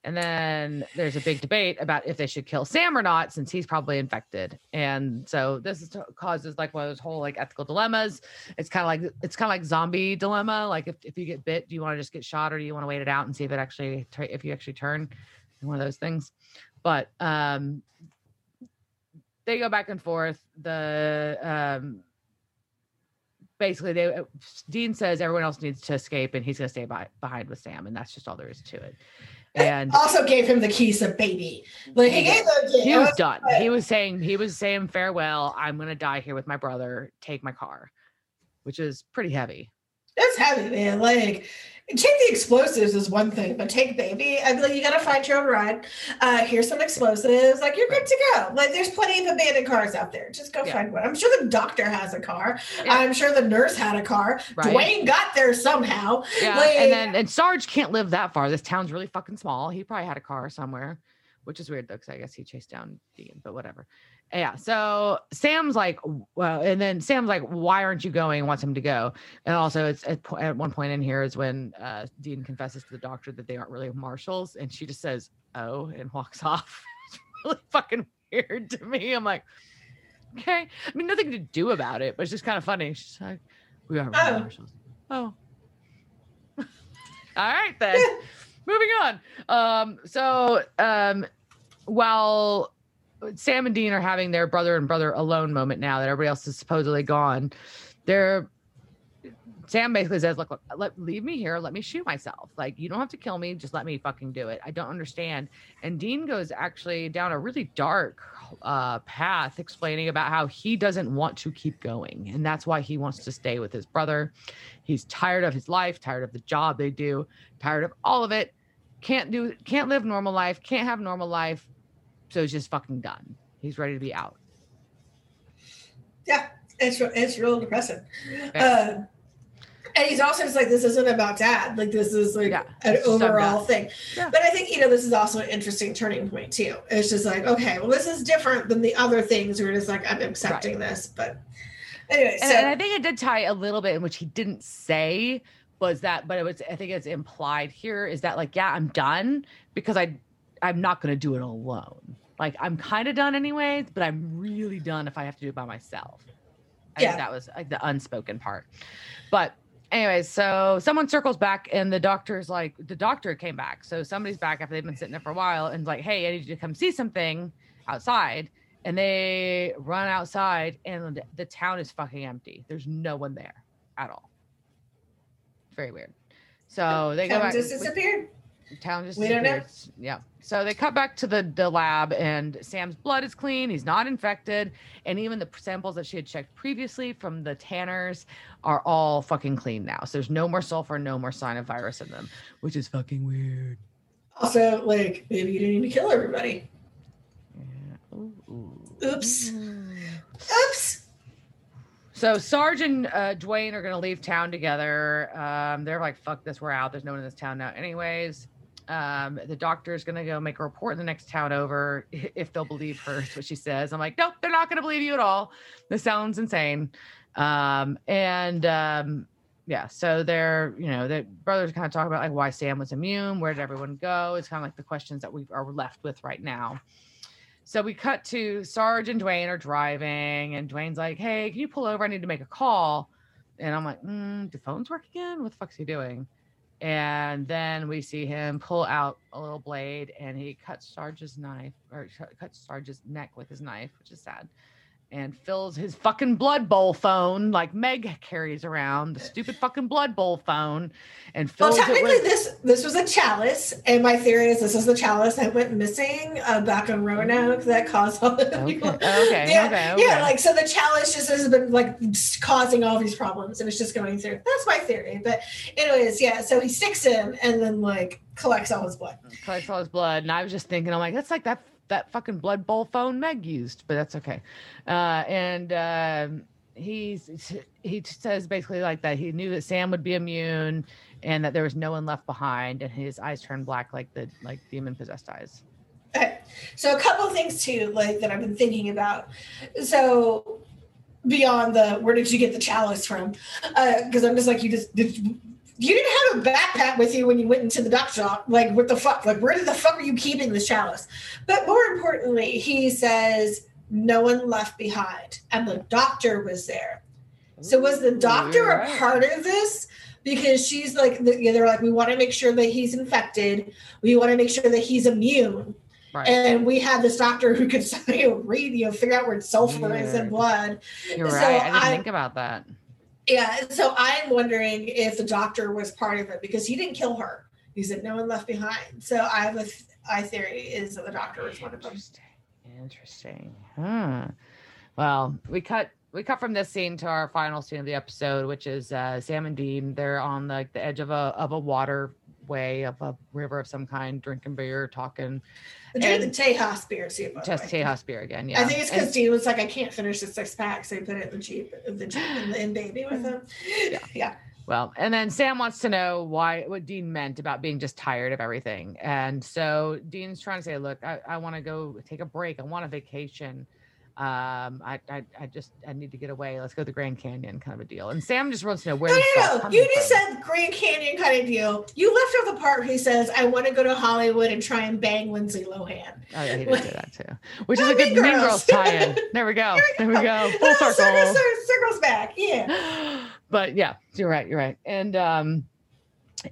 And then there's a big debate about if they should kill Sam or not, since he's probably infected. And so this is causes like one of those whole like ethical dilemmas. It's kind of like it's kind of like zombie dilemma. Like if, if you get bit, do you want to just get shot or do you want to wait it out and see if it actually if you actually turn? One of those things. But um they go back and forth. The um basically they uh, Dean says everyone else needs to escape and he's going to stay by, behind with Sam and that's just all there is to it. And also gave him the keys of baby. Like he gave the. he was was- done. He was saying he was saying farewell. I'm going to die here with my brother. Take my car, which is pretty heavy. That's heavy, man. Like, take the explosives is one thing, but take baby. I'd be like, you gotta find your own ride. Uh, here's some explosives. Like, you're good to go. Like, there's plenty of abandoned cars out there. Just go Yeah. find one. I'm sure the doctor has a car. Yeah. I'm sure the nurse had a car. Right. Dwayne got there somehow. Yeah, Like- and then and Sarge can't live that far. This town's really fucking small. He probably had a car somewhere, which is weird though, because I guess he chased down Dean, but whatever. Yeah. So Sam's like, well, and then Sam's like, why aren't you going? Wants him to go, and also it's at, po- at one point in here is when uh, Dean confesses to the doctor that they aren't really marshals, and she just says, "Oh," and walks off. it's really fucking weird to me. I'm like, okay. I mean, nothing to do about it, but it's just kind of funny. She's like, we are Oh. marshals. Oh. All right then. Moving on. Um, so um while Sam and Dean are having their brother and brother alone moment now that everybody else is supposedly gone, they're Sam basically says, look, look, let leave me here, let me shoot myself. Like, you don't have to kill me, just let me fucking do it. I don't understand. And Dean goes actually down a really dark uh, path explaining about how he doesn't want to keep going. And that's why he wants to stay with his brother. He's tired of his life, tired of the job they do, tired of all of it. Can't do, can't live normal life, can't have normal life. So he's just fucking done. He's ready to be out. Yeah, it's it's real depressing. Yeah. Uh, and he's also just like this isn't about dad like this is like yeah, an overall thing yeah. but i think you know this is also an interesting turning point too it's just like okay well this is different than the other things where it's like i'm accepting right. this but anyway and, so, and i think it did tie a little bit in which he didn't say was that but it was i think it's implied here is that like yeah i'm done because i i'm not going to do it alone like i'm kind of done anyways but i'm really done if i have to do it by myself I yeah. think that was like the unspoken part. But anyway, so someone circles back and the doctor's like, the doctor came back. So somebody's back after they've been sitting there for a while and like, hey, I need you to come see something outside. And they run outside and the town is fucking empty. There's no one there at all. Very weird. So they go back. Just disappeared. Town just we don't know. Yeah. So they cut back to the, the lab, and Sam's blood is clean. He's not infected. And even the samples that she had checked previously from the tanners are all fucking clean now. So there's no more sulfur, no more sign of virus in them, which is fucking weird. Also, like, maybe you didn't need to kill everybody. Yeah. Ooh, ooh. Oops. Oops. So Sarge and uh, Dwayne are going to leave town together. Um, they're like, fuck this, we're out. There's no one in this town now, anyways. Um, the doctor is going to go make a report in the next town over if they'll believe her. Is what she says. I'm like, nope, they're not going to believe you at all. This sounds insane. Um, and um, yeah, so they're, you know, the brothers kind of talk about like why Sam was immune, where did everyone go? It's kind of like the questions that we are left with right now. So we cut to Sarge and Dwayne are driving, and Dwayne's like, hey, can you pull over? I need to make a call. And I'm like, mm, do phones work again? What the fuck's he doing? And then we see him pull out a little blade and he cuts Sarge's knife or cuts Sarge's neck with his knife, which is sad and fills his fucking blood bowl phone like Meg carries around the stupid fucking blood bowl phone and fills well, technically with- this this was a chalice and my theory is this is the chalice that went missing uh, back on Roanoke that caused all the okay. people okay. yeah, okay, okay yeah like so the chalice just has been like causing all these problems and it's just going through that's my theory but anyways yeah so he sticks him and then like collects all his blood collects all his blood and I was just thinking I'm like that's like that that fucking blood bowl phone Meg used, but that's okay. Uh, and um, he's he says basically like that he knew that Sam would be immune and that there was no one left behind, and his eyes turned black like the like demon possessed eyes. Okay. So a couple things too, like that I've been thinking about. So beyond the where did you get the chalice from? Because uh, I'm just like you just did you didn't have a backpack with you when you went into the duck shop. Like, what the fuck? Like, where the fuck are you keeping the chalice? But more importantly, he says no one left behind, and the doctor was there. So was the doctor right. a part of this? Because she's like, they're like, we want to make sure that he's infected. We want to make sure that he's immune. Right. And we had this doctor who could read, you know, figure out where sulfur yeah. is in blood. You're so right. I didn't I, think about that. Yeah. So I'm wondering if the doctor was part of it because he didn't kill her. He said no one left behind. So I have a th- I theory is that the doctor was one of them. Interesting. Huh. Well, we cut we cut from this scene to our final scene of the episode, which is uh, Sam and Dean. They're on like the edge of a of a waterway of a river of some kind, drinking beer, talking. Drink the Tejas beer too. Just Tejas beer again. Yeah. I think it's because Dean was like, I can't finish the six pack, so he put it in the Jeep, the Jeep and in baby with him. Yeah. yeah. Well, and then Sam wants to know why what Dean meant about being just tired of everything. And so Dean's trying to say, look, I, I want to go take a break. I want a vacation um, I, I, I just, I need to get away. Let's go to the Grand Canyon kind of a deal. And Sam just wants to know where. No, no, no. You just from. said Grand Canyon kind of deal. You left off the part where he says, I want to go to Hollywood and try and bang Lindsay Lohan. Oh, yeah, he did say that too, which is a good Mean Girls, tie-in. There we go. There we go. Full circle. Circle, circles back. Yeah. But yeah, you're right. You're right. And, um,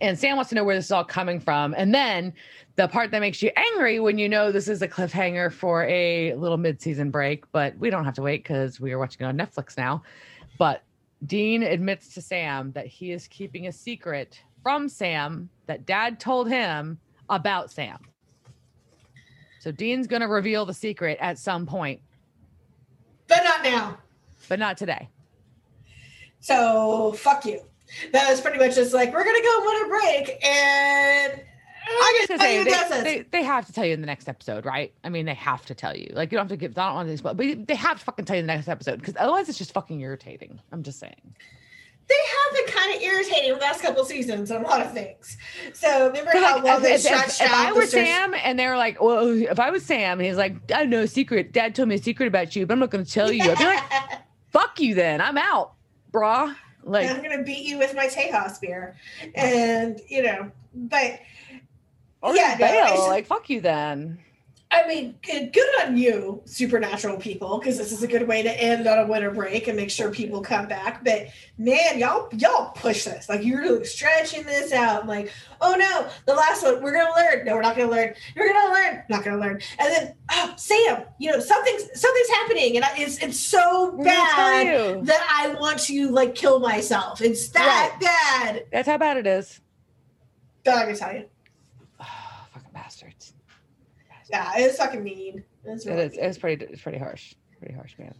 and Sam wants to know where this is all coming from. And then the part that makes you angry when you know this is a cliffhanger for a little mid-season break, but we don't have to wait because we are watching it on Netflix now. But Dean admits to Sam that he is keeping a secret from Sam that dad told him about Sam. So Dean's going to reveal the secret at some point, But not now. but not today. So fuck you. That was pretty much just like we're gonna go on a break and just gonna say they, they, they have to tell you in the next episode, right? I mean, they have to tell you. Like you don't have to give. I don't want to, but they have to fucking tell you in the next episode because otherwise it's just fucking irritating. I'm just saying. they have been kind of irritating the last couple seasons on a lot of things. So remember how like, well they if- if- stretched if I out were the stretch- Sam and they were like, well, if I was Sam and he's like, I know a secret. Dad told me a secret about you, but I'm not going to tell you. I'd be like, fuck you then. I'm out, brah. Like, I'm gonna beat you with my Tejas beer, and you know, but or yeah, no, bail. like, fuck you then. I mean, good, good on you, supernatural people, because this is a good way to end on a winter break and make sure people come back. But man, y'all, y'all push this like you're really stretching this out. Like, oh no, the last one, we're gonna learn. No, we're not gonna learn. We're gonna learn. Not gonna learn. And then, oh, Sam, you know, something's something's happening, and I, it's it's so We're gonna tell bad that I want to like kill myself. It's that bad. That's how bad it is. But I can tell you. Yeah, it's fucking mean. It's It really is. It's pretty. It's pretty harsh. Pretty harsh, man.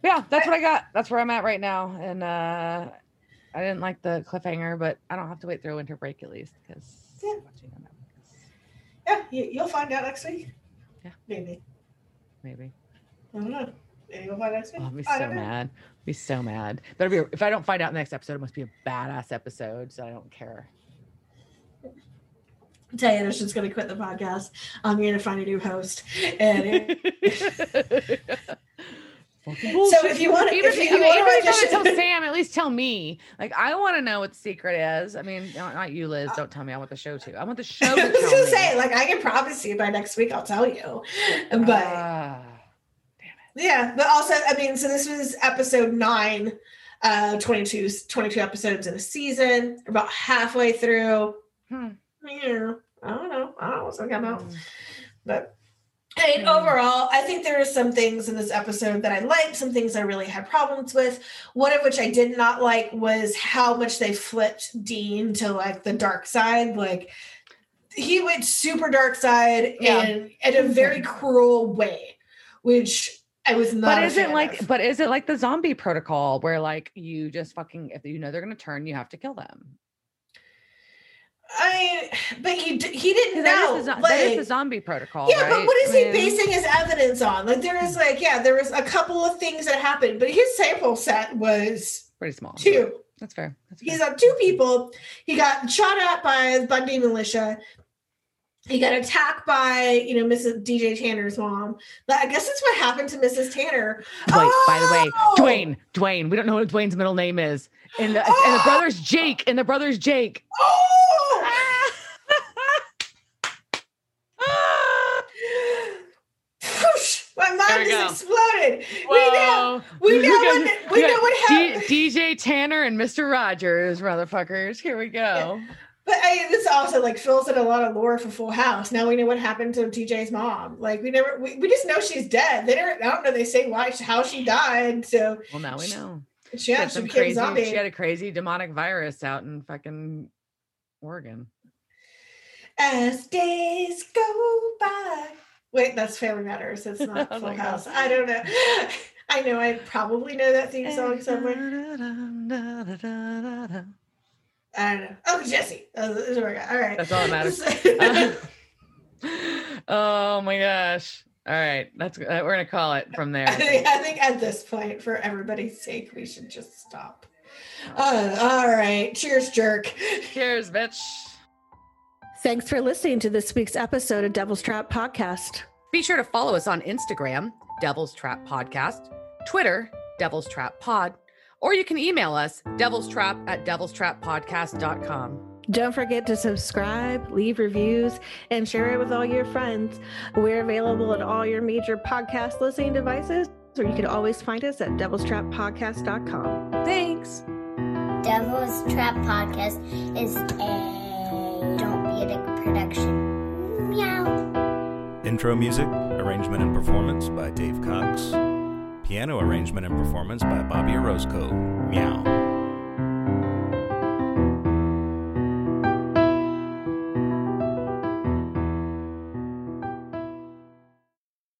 But yeah, that's what I got. That's where I'm at right now. And uh I didn't like the cliffhanger, but I don't have to wait through winter break at least because Yeah. Yeah, you, you'll find out next week. Yeah. Maybe. maybe. I don't know. Maybe you'll find out next week. Oh, I'll be so mad. Be so mad. But be, if I don't find out in the next episode, it must be a badass episode. So I don't care. Diana's just going to quit the podcast. I'm going to find a new host. And it- so if you want to, even if if you you want want to to tell Sam, at least tell me. Like I want to know what the secret is. I mean, not not you, Liz. Don't tell me. I want the show to. I want the show I to was going to say, like, I can promise you by next week, I'll tell you. But Ah. yeah, but also, I mean, so this was episode nine, uh, 22, 22 episodes in a season. About halfway through. Hmm. Yeah, I don't know. I don't know what's going to come out. Mm. But I mean, Mm. overall, I think there are some things in this episode that I liked, some things I really had problems with. One of which I did not like was how much they flipped Dean to like the dark side. Like he went super dark side Yeah. and in a very cruel way, which I was not. But is it like? of. But is it like the zombie protocol where like you just fucking if you know they're gonna turn, you have to kill them? I mean, but he he didn't That know. is, the, like, that is the zombie protocol. Yeah, right? but what is he basing his evidence on? Like there is like, yeah, there was a couple of things that happened, but his sample set was Pretty small. two. That's fair. That's He's fair. on two people. He got shot at by the Bundy militia. He got attacked by, you know, Mrs. DJ Tanner's mom. But I guess that's what happened to Mrs. Tanner. Wait, by the way, Oh! Dwayne, Dwayne. We don't know what Dwayne's middle name is. And the, and the Oh! brother's Jake. And the brother's Jake. Oh! Whoosh! There mind we go. just exploded. We know. Whoa. We know what. We know what D- happened. DJ Tanner and Mr. Rogers, motherfuckers. Here we go. But I, this also like fills in a lot of lore for Full House. Now we know what happened to DJ's mom. Like we never, we, we just know she's dead. They never, I don't know. They say why, how she died. So Well, now we know. she, She had some crazy. zombie. She had a crazy demonic virus out in fucking Oregon. As days go by. Wait, that's Family Matters. It's not Oh Full my House. God. I don't know. I know. I probably know that theme song somewhere. I don't know. Oh, Jesse. Oh, this is where I got- All right. That's all that matters. oh my gosh. All right. That's uh, we're gonna call it from there. I think, I think at this point, for everybody's sake, we should just stop. Uh, all right. Cheers, jerk. Cheers, bitch. Thanks for listening to this week's episode of Devil's Trap Podcast. Be sure to follow us on Instagram, Devil's Trap Podcast, Twitter, Devil's Trap Pod, or you can email us, devil's trap at devil's trap podcast.com. Don't forget to subscribe, leave reviews, and share it with all your friends. We're available at all your major podcast listening devices, or you can always find us at devilstrappodcast.com. Thanks. Devil's Trap Podcast is a Don't Production. Meow. Intro music, arrangement and performance by Dave Cox. Piano arrangement and performance by Bobby Orozco. Meow.